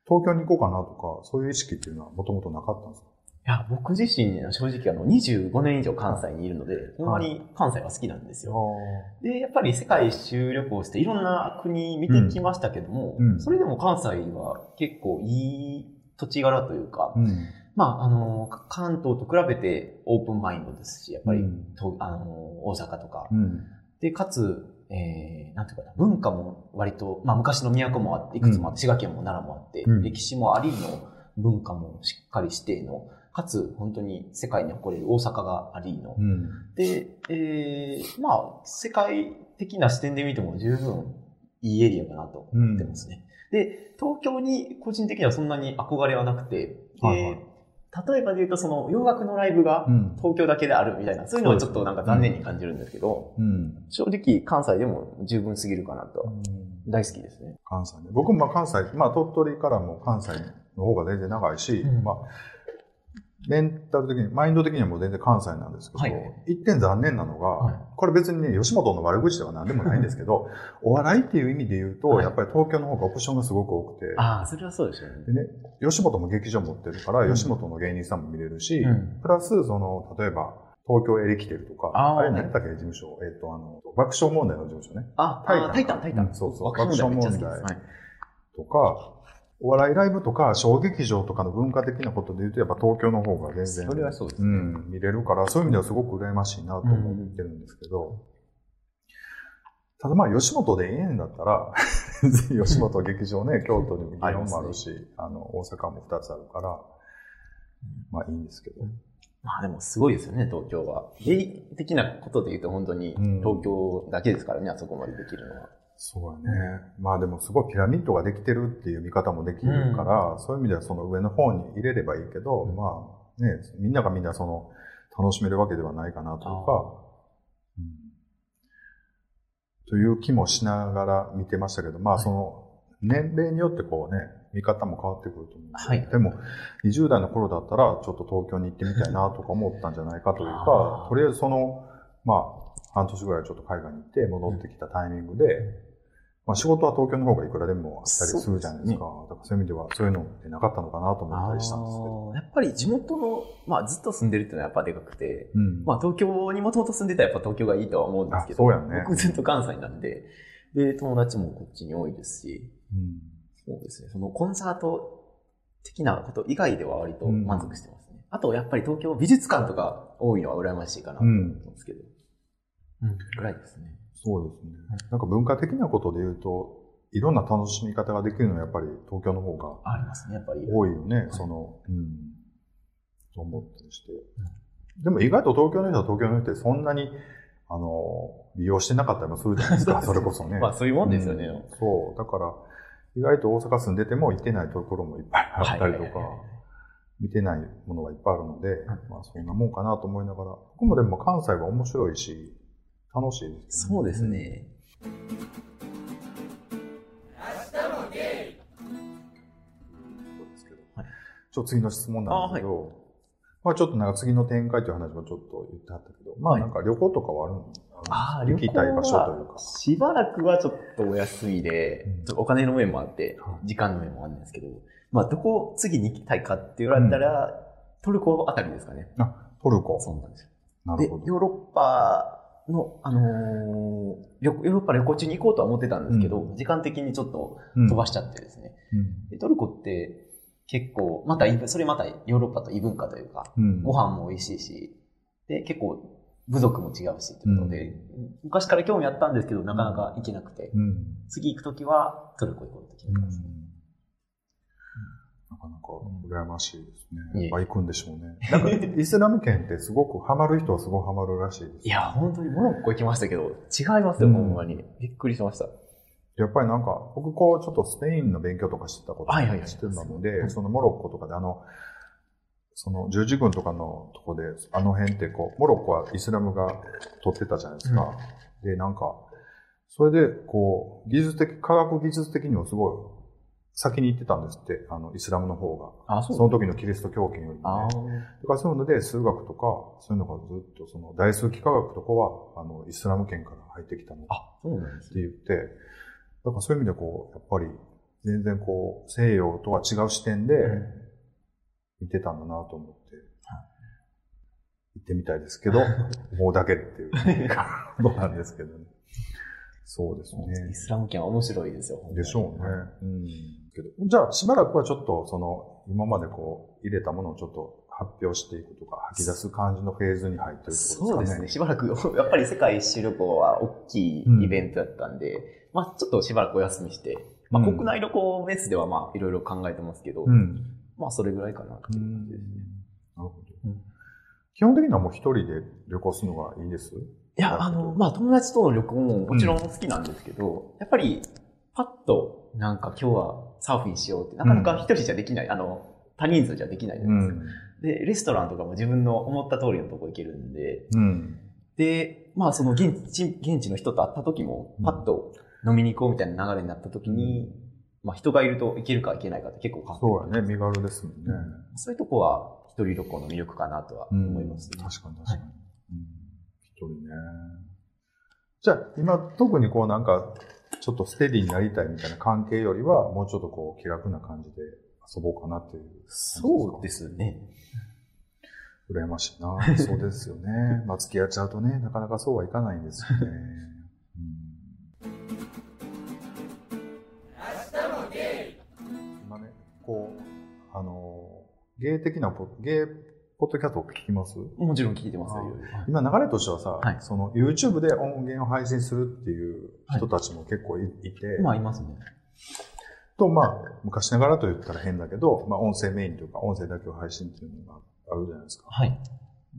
東京に行こうかなとか、そういう意識っていうのはもともとなかったんですか？いや、僕自身ね、正直あの、25年以上関西にいるので、ほんまに関西は好きなんですよ。で、やっぱり世界一周旅行していろんな国見てきましたけども、うんうん。それでも関西は結構いい土地柄というか、うん。まあ、あの、か関東と比べてオープンマインドですし、やっぱり、うんとあの、大阪とか。うん。で、かつ、えー、なんていうかな、文化も割と、まあ昔の都もあって、いくつもあって、滋賀県も奈良もあって、うん歴史もありの文化もしっかりしての、かつ本当に世界に誇れる大阪がありの。うん。で、えー、まあ、世界的な視点で見ても十分いいエリアかなと思ってますね。で、東京に個人的にはそんなに憧れはなくて、ではいはい例えばで言うとその洋楽のライブがうん。東京だけであるみたいな、そういうのはちょっとなんか残念に感じるんですけど、うん。正直関西でも十分すぎるかなと。大好きですね。関西ね。僕もまあ関西、まあ鳥取からも関西の方が全然長いし、うんまあ、メンタル的に、マインド的にはもう全然関西なんですけど、はい。一点残念なのが、はい。これ別にね、吉本の悪口では何でもないんですけど、お笑いっていう意味で言うと、はい。やっぱり東京の方がオプションがすごく多くて、ああ、それはそうですよね。でね、吉本も劇場持ってるから、うん。吉本の芸人さんも見れるし、うん。プラス、その、例えば、東京エレキテルとか、あーあれ何やっけ、事務所。えっ、と、あの、爆笑問題の事務所ね。あ、タイタンタイタン、タイタン。うんそうそう。爆笑問題とか、お笑いライブとか、小劇場とかの文化的なことで言うと、やっぱ東京の方が全然、それはそうですね。うん、見れるから、そういう意味ではすごく羨ましいなと思ってるんですけど、ただまあ、吉本でええんだったら、吉本劇場ね、京都にも祇園もあるし、あの、大阪も2つあるから、まあいいんですけど。まあでもすごいですよね、東京は。芸的なことで言うと本当にうん東京だけですからね、あそこまでできるのは。そうやね。まあでもすごいピラミッドができてるっていう見方もできるから、そういう意味ではその上の方に入れればいいけど、うん。まあね、みんながみんなその楽しめるわけではないかなというか、うん。という気もしながら見てましたけど、まあその年齢によってこうね、見方も変わってくると思うんで、はい。でも20代の頃だったらちょっと東京に行ってみたいなとか思ったんじゃないかというかとりあえずその、まあ半年ぐらいちょっと海外に行って戻ってきたタイミングで、まあ仕事は東京の方がいくらでもあったりするじゃないですか。だからそういう意味ではそういうのってなかったのかなと思ったりしたんですけど。やっぱり地元の、まあずっと住んでるっていうのはやっぱでかくて、うん。まあ東京にもともと住んでたらやっぱ東京がいいとは思うんですけど、あそうやね僕ずっと関西なんで、で、友達もこっちに多いですし、うんそうですね、そのコンサート的なこと以外では割と満足してますね。あとやっぱり東京美術館とか多いのは羨ましいかなと思うんですけど、うん、ぐらいですね。そうですね。なんか文化的なことで言うと、いろんな楽しみ方ができるのはやっぱり東京の方がありますね、やっぱり。多いよね、その、うん。と思ったりして。でも意外と東京の人は東京の人ってそんなに、あの、利用してなかったりもするじゃないですか、それこそね。まあそういうもんですよね。うんそう。だから、意外と大阪住んでても行ってないところもいっぱいあったりとか見てないものがいっぱいあるので、まあそんなもんかなと思いながら、僕もでも関西は面白いし、楽しいです、そうです。ね。そうですけど。はいちょっと次の質問なんですけど、まあちょっとなんか次の展開という話もちょっと言ってはったけど、まあはいなんか旅行とかはあるんああ、行きたい場所というか。しばらくはちょっとお休みでうん、お金の面もあっては、時間の面もあるんですけど、まあどこ次に行きたいかって言われたら、トルコあたりですかね。あ、トルコ。そうなんですよ。でなるほ、ど。ヨーロッパの、あのー旅ヨーロッパ旅行中に行こうとは思ってたんですけど、時間的にちょっとうん飛ばしちゃってですね。うんでトルコって結構、またそれまたヨーロッパと異文化というか、うんご飯も美味しいし、で、結構部族も違うしということで、昔から興味あったんですけど、なかなか行けなくて、うん。次行くときはトルコ行こうと決めてますね。なかなか羨ましいですね。いえやっぱ行くんでしょうね。なんか、イスラム圏ってすごくハマる人はすごいハマるらしいです。いや、本当にモロッコ行きましたけど、違いますよ、うんほんまに。びっくりしました。やっぱりなんか、僕こう、ちょっとスペインの勉強とかしてたことはいはいはいしてたのうで、んそのモロッコとかであの、その十字軍とかのとこで、あの辺ってこう、モロッコはイスラムが取ってたじゃないですか。で、なんか、それで、こう、技術的、科学技術的にもすごい、先に行ってたんですって、あの、イスラムの方が。あ、その時のキリスト教圏よりもあね。だからそういうので、数学とか、そういうのがずっと、その、大数幾何学とかは、あの、イスラム圏から入ってきたのっあ、そうなんですてね。言って、だからそういう意味でこう、やっぱり、全然こう、西洋とは違う視点で見てたんだなと思って、行ってみたいですけど、思うだけっていう ことなんですけどね。そうですねイ。スラム圏は面白いですよ。でしょうね。うん。けど。じゃあ、しばらくはちょっと、その、今までこう、入れたものをちょっと発表していくとか、吐き出す感じのフェーズに入ってるってことですかね。そうですね。しばらく、やっぱり世界一周旅行は大きいイベントだったんで、まあちょっとしばらくお休みして、まあうん国内旅行ベースではまあいろいろ考えてますけど、うん。まあそれぐらいかなっていう感じですね。なるほどうん。基本的にはもう一人で旅行するのがいいです？いや、あの、まあ友達との旅行ももちろん好きなんですけど、やっぱりパッとなんか今日はサーフィンしようって、なかなか一人じゃできない、あの、多人数じゃできないじゃうないですか。ん。で、レストランとかも自分の思った通りのとこ行けるんで、うん。で、まあその現地、現地の人と会った時も、パッと飲みに行こうみたいな流れになった時に、まあ人がいると行けるか行けないかって結構考えてそうやね、身軽ですもんね。そういうとこは一人旅行の魅力かなとは思いますね。確かに確かに。うん一人ね。じゃあ、今特にこうなんか、ちょっとステディになりたいみたいな関係よりは、もうちょっとこう気楽な感じで遊ぼうかなっていう。そうですね。羨ましいな。そうですよね。まあ付き合っちゃうとね、なかなかそうはいかないんですよね。うん今ね、こう、あの、ゲイ的なポ、ゲイポッドキャストを聞きます？もちろん聞いてますよ。今流れとしてはさ、はいその YouTube で音源を配信するっていう人たちも結構い,、て、まあいますね。と、まあ、昔ながらと言ったら変だけど、まあ音声メインというか音声だけを配信っていうのがあるじゃないですか。はい。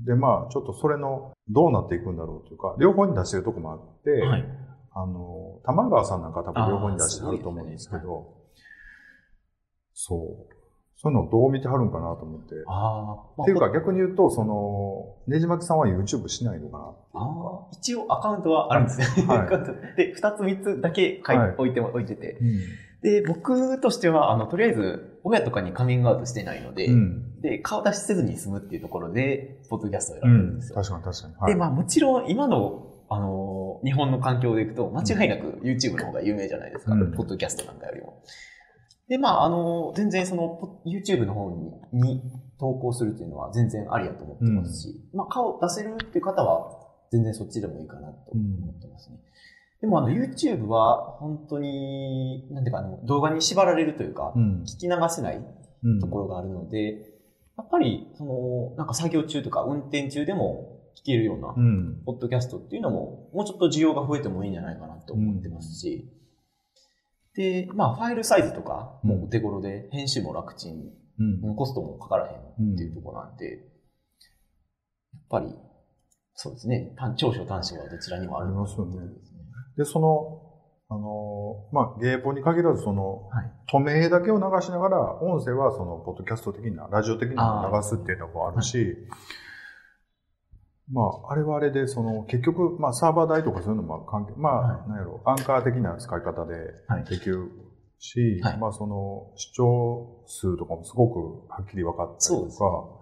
で、まあ、ちょっとそれの、どうなっていくんだろうというか、両方に出してるとこもあって、はい。あの、玉川さんなんか多分両方に出してはると思うんですけど、そう。そういうのをどう見てはるんかなと思って。ああ。っていうか逆に言うと、その、ねじまきさんは YouTube しないのかなあ一応アカウントはあるんですね。はい で、二つ三つだけ書いはい置いても、置いてて。うんで、僕としては、あの、とりあえず、親とかにカミングアウトしてないので、うん。で、顔出しせずに済むっていうところで、ポッドキャストをうん選んでるんですよ。確かに確かに。はいで、まあもちろん今の、あのー日本の環境でいくと、間違いなく YouTube の方が有名じゃないですか。うんポッドキャストなんかよりも。で、まああのー全然その、ポ YouTube の方にに投稿するっていうのは全然ありやと思ってますし、まあ顔出せるっていう方は、全然そっちでもいいかなと思ってますね。でもあの YouTube は本当に、なんていうかあの動画に縛られるというか、うん。聞き流せないうんところがあるので、やっぱり、その、なんか作業中とか運転中でも聞けるような、うん。ポッドキャストっていうのも、もうちょっと需要が増えてもいいんじゃないかなと思ってますし、で、まあ、ファイルサイズとかもお手頃で、編集も楽ちん、うん。コストもかからへんっていうところなんで、やっぱり、そうですね、短長所短所はどちらにもある。ありますよね。ということですねで、その、あの、まあ、ゲイポに限らず、その、はい。止めだけを流しながら、音声はその、ポッドキャスト的な、ラジオ的な流すっていうのもあるし、まあ、あれはあれで、その、結局、まあ、サーバー代とかそういうのも関係、まあ、はい。なんやろ、アンカー的な使い方ではい。できるし、はい。まあ、その、視聴数とかもすごくはっきり分かったりとか、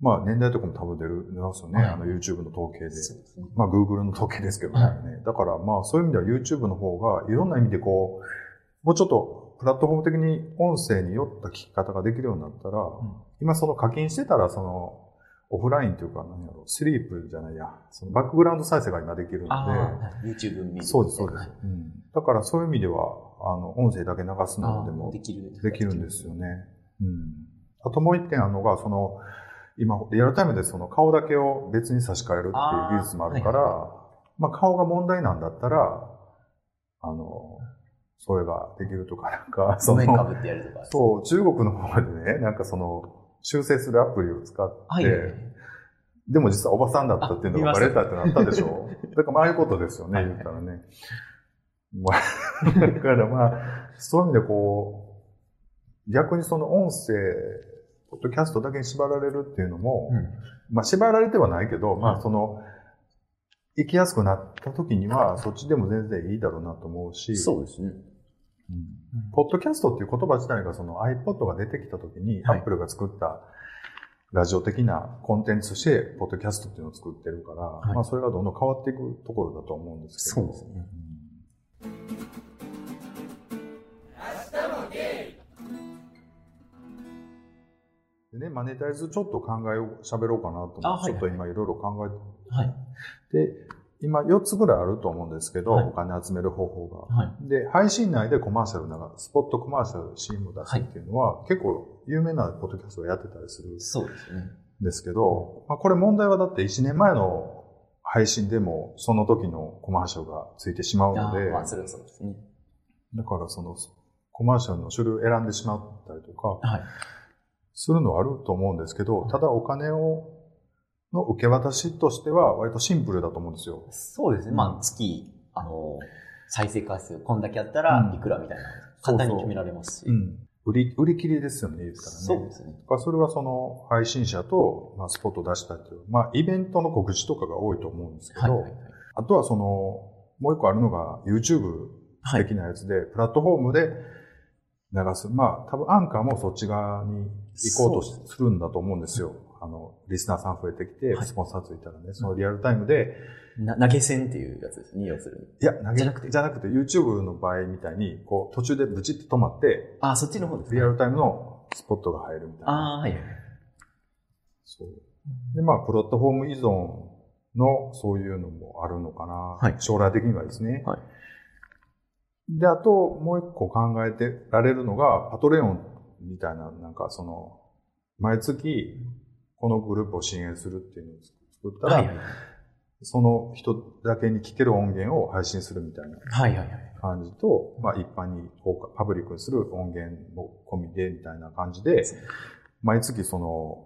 まあ、年代とかも多分出る、出ますよね、はい。あの、YouTube の統計で。ですね。まあ、Google の統計ですけどね。はだから、まあ、そういう意味では YouTube の方が、いろんな意味でこう、もうちょっと、プラットフォーム的に音声に酔った聞き方ができるようになったら、今その課金してたら、その、オフラインというか、何やろ、スリープじゃないや、そのバックグラウンド再生が今できるのああ、はい YouTube 見で、るそうです、そうではい。すうん。だからそういう意味では、あの、音声だけ流すのでもできるできるんですよね。うん。あともう一点あるのが、その、今、リアルタイムでその顔だけを別に差し替えるっていう技術もあるから、あまあ顔が問題なんだったら、あの、それができるとか、なんか、そそ面かの、ぶってやるとか。そう、中国の方でね、なんかその、修正するアプリを使って、はい。でも実はおばさんだったっていうのがバレたってなったでしょ？だからまあああいうことですよね、はい言ったらね。まあ、だからまあ、そういう意味でこう、逆にその音声、ポッドキャストだけに縛られるっていうのも、うんまあ縛られてはないけど、まはいあその、行きやすくなった時には、そっちでも全然いいだろうなと思うし、そうですね。うん。ポッドキャストっていう言葉自体がその iPod が出てきた時に、はい。Apple が作ったラジオ的なコンテンツとして、ポッドキャストっていうのを作ってるから、い。まあそれがどんどん変わっていくところだと思うんですけど。そうですね。でね、マネタイズちょっと考えを、喋ろうかなと思って、あはい。ちょっと今いろいろ考えはい。て、今4つぐらいあると思うんですけど、はいお金集める方法が。はい。で、配信内でコマーシャルなスポットコマーシャル CM を出すっていうのは、結構有名なポッドキャストをやってたりするんそうですね。ですけど、まあ、これ問題はだって1年前の配信でもその時のコマーシャルがついてしまうので、あーまあ、それはそうですね。だからそのコマーシャルの種類を選んでしまったりとか、はい。するのはあると思うんですけど、ただお金を、の受け渡しとしては割とシンプルだと思うんですよ。そうですね。まあ、月、あの、再生回数、こんだけやったらいくらみたいな、簡単に決められますし。うん。売り、売り切りですよね、言ったらね。そうですね。それはその配信者と、まあ、スポットを出したいという、まあ、イベントの告知とかが多いと思うんですけど、はいはいはい。あとはその、もう一個あるのが YouTube はい的なやつで、プラットフォームで流す。まあ、多分アンカーもそっち側に行こうとするんだと思うんですよ。あの、リスナーさん増えてきて、はいスポンサーついたらね、そのリアルタイムで、な投げ銭っていうやつですね、要するに。いや、投げじゃなくてじゃなくて YouTube の場合みたいに、こう、途中でブチッと止まって、あ、そっちの方ですね。リアルタイムのスポットが入るみたいな。ああ、はいはい。そう。で、まあ、プラットフォーム依存のそういうのもあるのかな。はい将来的にはですね。はいで、あと、もう一個考えてられるのが、パトレオンみたいな、なんかその、毎月、このグループを支援するっていうのを作ったら、はいはいはい。その人だけに聞ける音源を配信するみたいなはいはいはい。感じと、まあ一般にパブリックにする音源も込みでみたいな感じで、毎月その、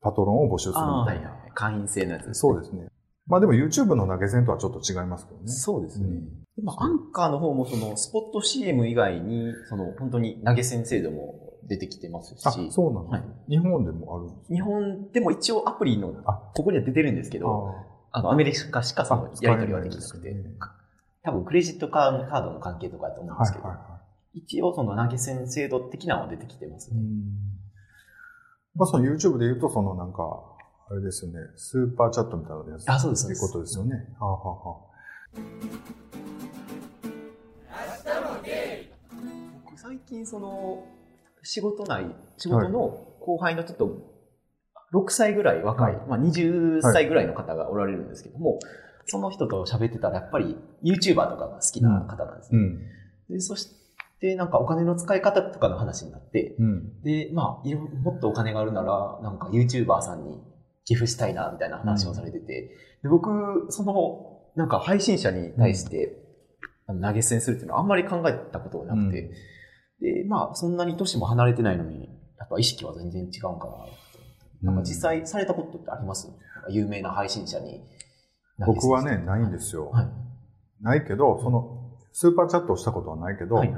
パトロンを募集するみたな。はいいはい。会員制のやつですね。そうですね。まあでも YouTube の投げ銭とはちょっと違いますけどね。そうですね。うんでまあ、アンカーの方もその、スポット CM 以外に、その、本当に投げ銭制度も出てきてますあ、し、そうなんだ、はい。日本でもあるんですか？日本でも一応アプリの、あ。ここには出てるんですけど、ああの、アメリカしかそのあやり取りはできなくてね、多分クレジットカードの関係とかだと思うんですけど、はいはいは一応その投げ銭制度的なのは出てきてますい。ね。まあその YouTube で言うと、そのなんか、あれですよね、スーパーチャットみたいなやつあそうですっていうことですよね。はあ、はあは僕最近その、仕事内、仕事の後輩のちょっと、6歳ぐらい若い、はいまあ20歳ぐらいの方がおられるんですけども、その人と喋ってたらやっぱり YouTuber とかが好きな方なんですね。うん。でそしてなんかお金の使い方とかの話になって、うん。で、まあ、もっとお金があるなら、なんか YouTuber さんに寄付したいな、みたいな話をされてて、で僕、その、なんか配信者に対して、投げ銭するっていうのはあんまり考えたことがなくて、で、まあ、そんなに年も離れてないのに、やっぱ意識は全然違うんかな。なんか実際されたことってあります、なんか有名な配信者に僕はね、ないんですよ。はい。ないけど、その、スーパーチャットをしたことはないけど、はい。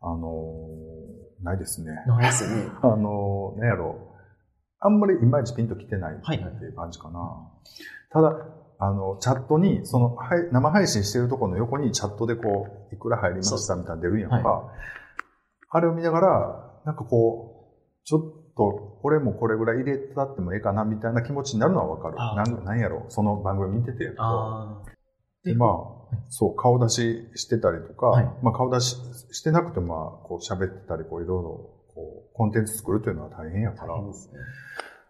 あのーないですね。ないですよね。あのー、なんやろ。あんまりいまいちピンと来てないってはいはいいう感じかな。ただ、あの、チャットに、その、はい生配信してるところの横にチャットでこう、いくら入りましたみたいなの出るやんか。はあれを見ながら、なんかこう、ちょっと、俺もこれぐらい入れたってもええかなみたいな気持ちになるのはわかる。なんなんやろ。その番組見ててや。で、まあ、そう、顔出ししてたりとか、はいまあ顔出ししてなくても、まあ、こう喋ってたり、こういろいろ、こう、コンテンツ作るというのは大変やからね。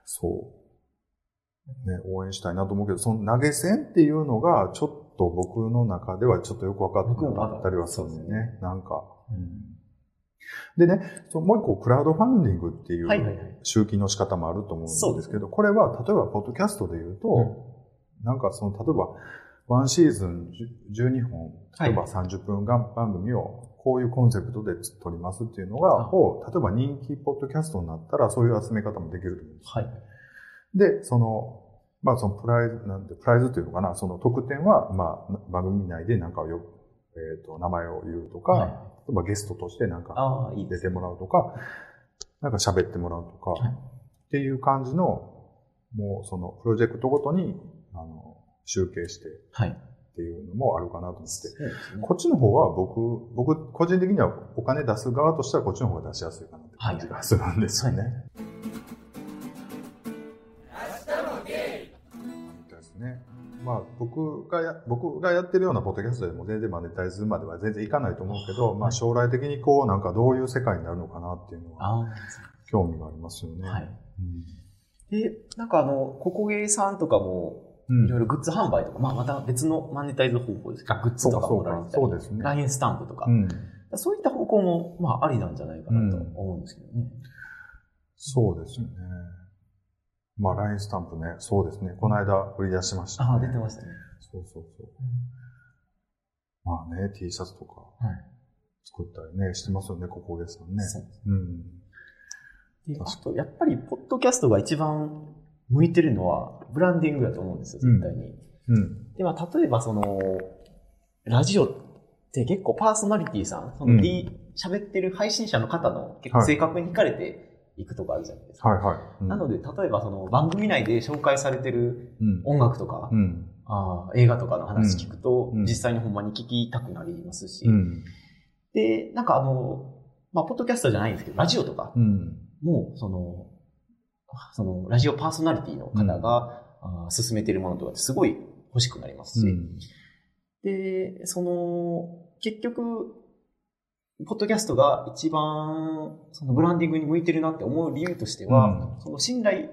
そう。ね、応援したいなと思うけど、その投げ銭っていうのが、ちょっと僕の中ではちょっとよく分かってなかったりはするんだよね。なんか。でね、そのもう一個、クラウドファンディングっていう。集金の仕方もあると思そうんですすけど、これは、例えば、ポッドキャストで言うと、なんかその、例えば、ワンシーズン10 12本、例えば30分間番組をこういうコンセプトで撮りますっていうのが、例えば人気ポッドキャストになったら、そういう集め方もできると思うんです。はい。で、その、まあそのプライズ、なんて、プライズっていうのかな、その特典は、まあ番組内でなんかをよ、えっ、と、名前を言うとか、はい例えばゲストとしてなんか。出てもらうとか、なんか喋ってもらうとか、はいっていう感じの、もうそのプロジェクトごとに、あの、集計してはい。っていうのもあるかなと思って。こっちの方は僕、僕、個人的にはお金出す側としてはこっちの方が出しやすいかなって感じがするんですよね。まあ、僕がや、僕がやってるようなポッドキャストでも全然マネタイズまでは全然いかないと思うけど、まあ将来的にこう、なんかどういう世界になるのかなっていうのはあ興味がありますよね。あ、はい。うんで、なんかあの、ココゲーさんとかも、うんいろいろグッズ販売とか、まあまた別のマネタイズ方法ですけど、グッズとかもらたり、そうですね。LINE スタンプとか、うん。そういった方向も、まあありなんじゃないかなと思うんですけどね。そうですよね。まあ、LINE スタンプね、そうですね。この間売り出しました、ね。ああ、出てましたね。そうそうそう。まあね、T シャツとかはい。作ったりね、してますよね、ここでさんね。そううん。で、あと、やっぱり、ポッドキャストが一番向いてるのは、ブランディングだと思うんですよ、絶対に。うん。で、まあ、例えば、その、ラジオって結構パーソナリティさん、その、うんってる配信者の方の結構はい性格に惹かれていくとこあるじゃないですか。はいはい。うんなので、例えば、その、番組内で紹介されてるうん。音楽とか、うん。あー映画とかの話聞くと、うん実際にほんまに聞きたくなりますし、うん。で、なんかあの、まあ、ポッドキャストじゃないんですけど、ラジオとかうん。も、その、その、ラジオパーソナリティの方が、あー進めてるものとかってすごい欲しくなりますし、うん。で、その、結局、ポッドキャストが一番、そのブランディングに向いてるなって思う理由としては、その信頼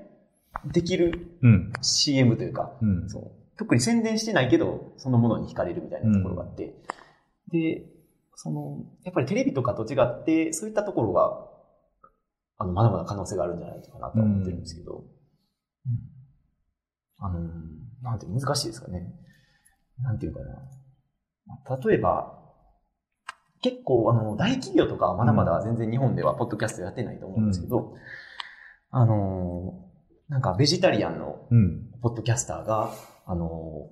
できるうん。CM というか、うん。そう特に宣伝してないけど、そのものに惹かれるみたいなところがあって、で、その、やっぱりテレビとかと違って、そういったところが、あの、まだまだ可能性があるんじゃないかなとは思ってるんですけど、あの、なんて難しいですかね。なんていうかな。例えば、結構、あの、大企業とかはまだまだ全然日本ではポッドキャストやってないと思うんですけど、あの、なんかベジタリアンのうん。ポッドキャスターが、あの、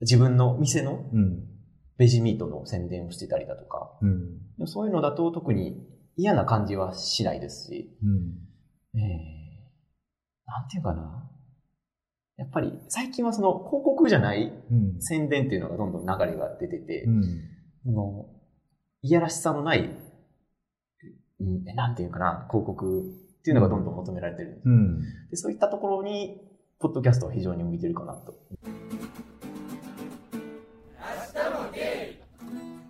自分の店のうん。ベジミートの宣伝をしてたりだとか、うん。そういうのだと特に嫌な感じはしないですし、うん。えー、なんていうかな。やっぱり最近はその広告じゃないうん。宣伝っていうのがどんどん流れが出てて、うん。そのいやらしさのない、うんなんていうかな、広告っていうのがどんどん求められてるんですうん。でそういったところに、ポッドキャストは非常に向いてるかなと。っ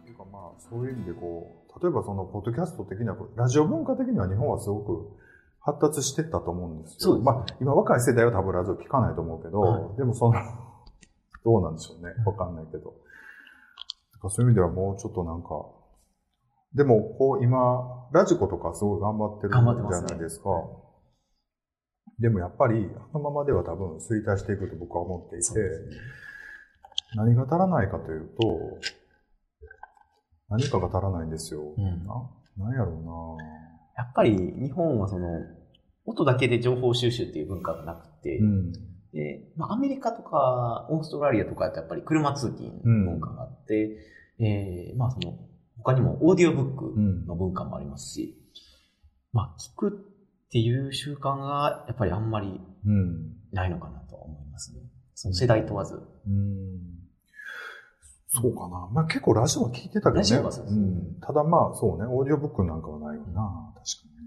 ていうかまあ、そういう意味でこう、例えばその、ポッドキャスト的には、ラジオ文化的には日本はすごく発達してったと思うんですよ。そうですまあ、今若い世代は多分ラジオ聞かないと思うけど、はでもその、どうなんでしょうね。わかんないけど。そういう意味ではもうちょっとなんか、でも、こう今、ラジコとかすごい頑張ってるじすねゃないですか。でもやっぱり、あのままでは多分衰退していくと僕は思っていて、ね何が足らないかというと、何かが足らないんですよ。うんななんやろやっぱり日本はその、音だけで情報収集っていう文化がなくて、うなうん。で、まあ、アメリカとかオーストラリアとかってやっぱり車通勤の文化があって、えーまあその、他にもオーディオブックうん。の文化もありますし、まあ聞くっていう習慣がやっぱりあんまりうん。ないのかなとは思いますね。その世代問わず。うん。そうかな。まあ結構ラジオは聞いてたけどね。ラジオはそうですん。ただまあそうね、オーディオブックなんかはないよな。確かに。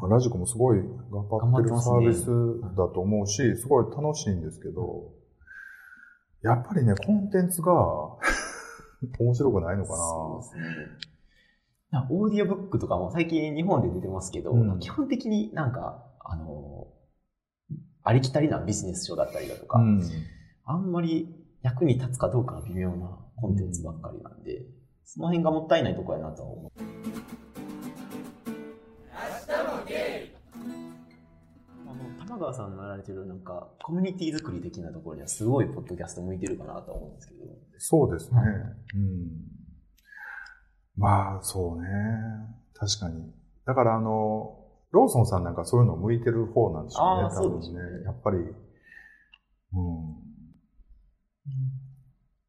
まあラジコもすごい頑張ってるサービスだと思うし、すごい楽しいんですけど、やっぱりね、コンテンツが 面白くないのかな？そうですね。オーディオブックとかも最近日本で出てますけど、うん基本的になんか、あの、ありきたりなビジネス書だったりだとか、うん。あんまり役に立つかどうかが微妙なコンテンツばっかりなんで、その辺がもったいないところやなとは思う。川さんのやられてるなんか、コミュニティ作り的なところにはすごいポッドキャスト向いてるかなとは思うんですけど。そうですね。はいうん。まあ、そうね。確かに。だから、あの、ローソンさんなんかそういうの向いてる方なんでしょうね。あーそうでしょうねね。やっぱり、うん。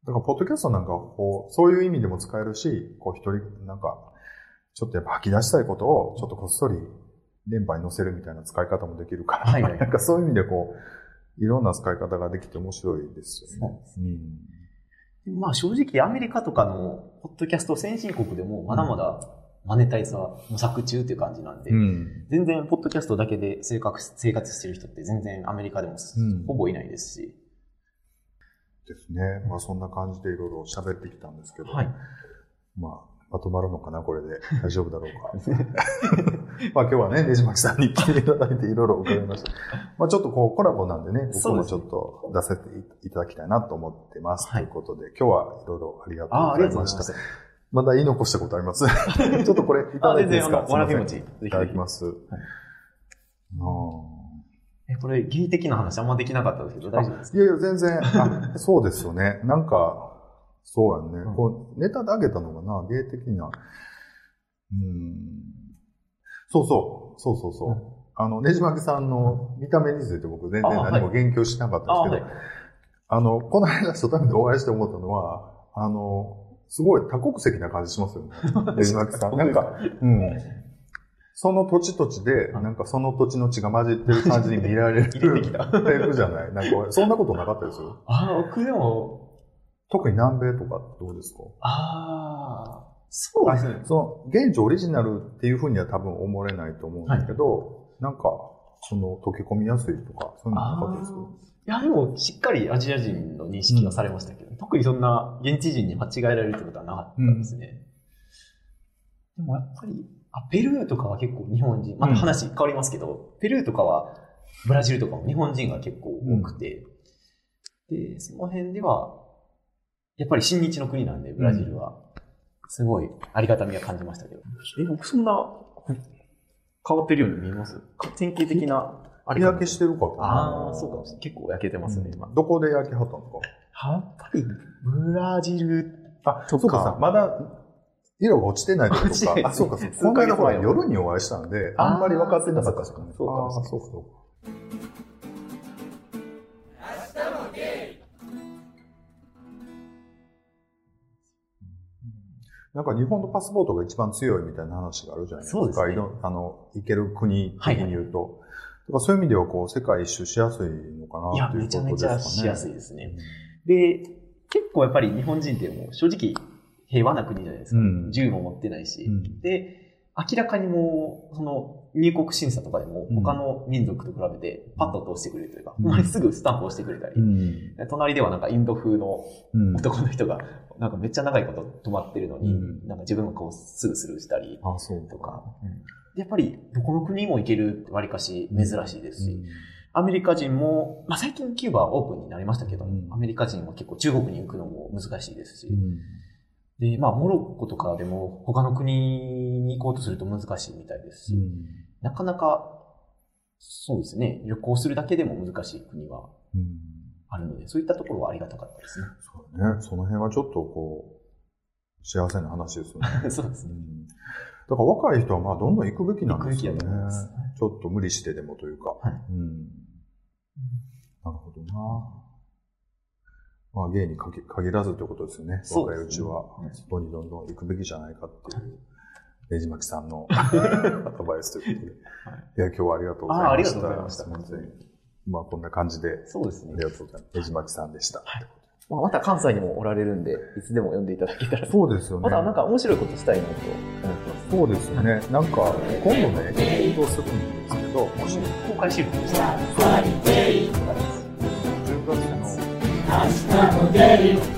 だから、ポッドキャストなんか、こう、そういう意味でも使えるし、こう、一人、なんか、ちょっとやっぱ吐き出したいことを、ちょっとこっそり、電波に乗せるみたいな使い方もできるから、はいはい なんかそういう意味でこう、いろんな使い方ができて面白いですよね。そうですまあ正直アメリカとかのポッドキャスト先進国でもまだまだマネタイズは模索中っていう感じなんで。全然ポッドキャストだけで生活生活してる人って全然アメリカでもうんほぼいないですし、ですね。まあそんな感じでいろいろ喋ってきたんですけど、はい。まあ、まとまるのかな、これで。大丈夫だろうか。まあ今日はね、ねじまきさんに来ていただいていろいろ伺いました。まあちょっとこうコラボなんでね、僕もちょっと出せていただきたいなと思ってます。はいということで、今日はいろいろありがとうございました。まだ言い残したことあります ちょっとこれいたあ、だいていいですか？わらび餅。すいただきます。はいあえ、これ、芸的な話あんまできなかったんですけど、大丈夫ですか？ーいやいや、全然、あそうですよね。なんか、そうやね。うんこうネタであげたのがな、芸的な。うん。そうそう、そうそうそう。うんあの、ねじまきさんの見た目について僕全然あ何も言及しなかったあ、んですけど、はい。あの、この間初対面でお会いして思ったのは、あの、すごい多国籍な感じしますよね。ねじまきさん。なんか、うん。その土地土地で、はいなんかその土地の血が混じってる感じに見られる 入れてきたタイプじゃない？なんか、そんなことなかったですよ。あ、僕でも、特に南米とかどうですか？ああ、そうですね。その、現地オリジナルっていうふうには多分思われないと思うんですけど、なんか、その、溶け込みやすいとか、そういうのなかったですか？いや、でも、しっかりアジア人の認識はされましたけど、特にそんな現地人に間違えられるってことはなかったですね。でもやっぱり、あ、ペルーとかは結構日本人、また話変わりますけど、ペルーとかは、ブラジルとかも日本人が結構多くて、で、その辺では、やっぱり親日の国なんで、ブラジルは、すごいありがたみは感じましたけど。え、僕そんな、変わってるように見えます？典型的な、日焼けしてるかああ、そうかもしれない。結構焼けてますね、今。どこで焼けはったんですやっぱり、ブラジル、か。あ、とかそうか。さ、まだ、色が落ちてないとか。落ちてないあ、そうか、そう数か。この間ほら、ヶ月前の。夜にお会いしたんで、あんまり分かってなかったですかね。そうかそうか、なんか日本のパスポートが一番強いみたいな話があるじゃないですか。そうですねあの、行ける国的に言うと。だからそういう意味では、こう、世界一周しやすいのかなということですかね。めちゃめちゃしやすいですね。で、結構やっぱり日本人ってもう正直平和な国じゃないですか。うん銃も持ってないし。うんで、明らかにもう、その、入国審査とかでもうん。他の民族と比べてパッと通してくれるというか、うん。ほんまにすぐスタンプを押してくれたり、うん。で隣ではなんかインド風のうん。男の人が、なんかめっちゃ長いこと止まってるのに、うん。なんか自分がこうすぐスルーしたりとか、やっぱりどこの国も行けるって割かし珍しいですし、うん。アメリカ人も、まあ、最近キューバはオープンになりましたけど、うん。アメリカ人は結構中国に行くのも難しいですし、うんで、まあ、モロッコとかでも他の国に行こうとすると難しいみたいですし、なかなか、そうですね、旅行するだけでも難しい国はうんあるので、そういったところはありがたかったですね。そうね。その辺はちょっとこう、幸せな話ですよね。そうですね。うんだから若い人はまあどんどん行くべきなんですよね。ちょっと無理してでもというか。はいうん。なるほどな。まあ芸に限限らずということですよね。そうですね若いうちははい外にどんどん行くべきじゃないかっていう、ねじまきさんの アドバイスということで。いや、今日はありがとうございました。ああ、ありがとうございました。本当に。まあこんな感じで、そうですねあり。がとうございます。ねじまきさんでした。まあ、また関西にもおられるんで、いつでも呼んでいただけたら。そうですよね。またなんか面白いことしたいなと思ってます。そうですよね。なんか、今度ね、行動するんですけど、もし、公開収録でした。10月の、Hasta poder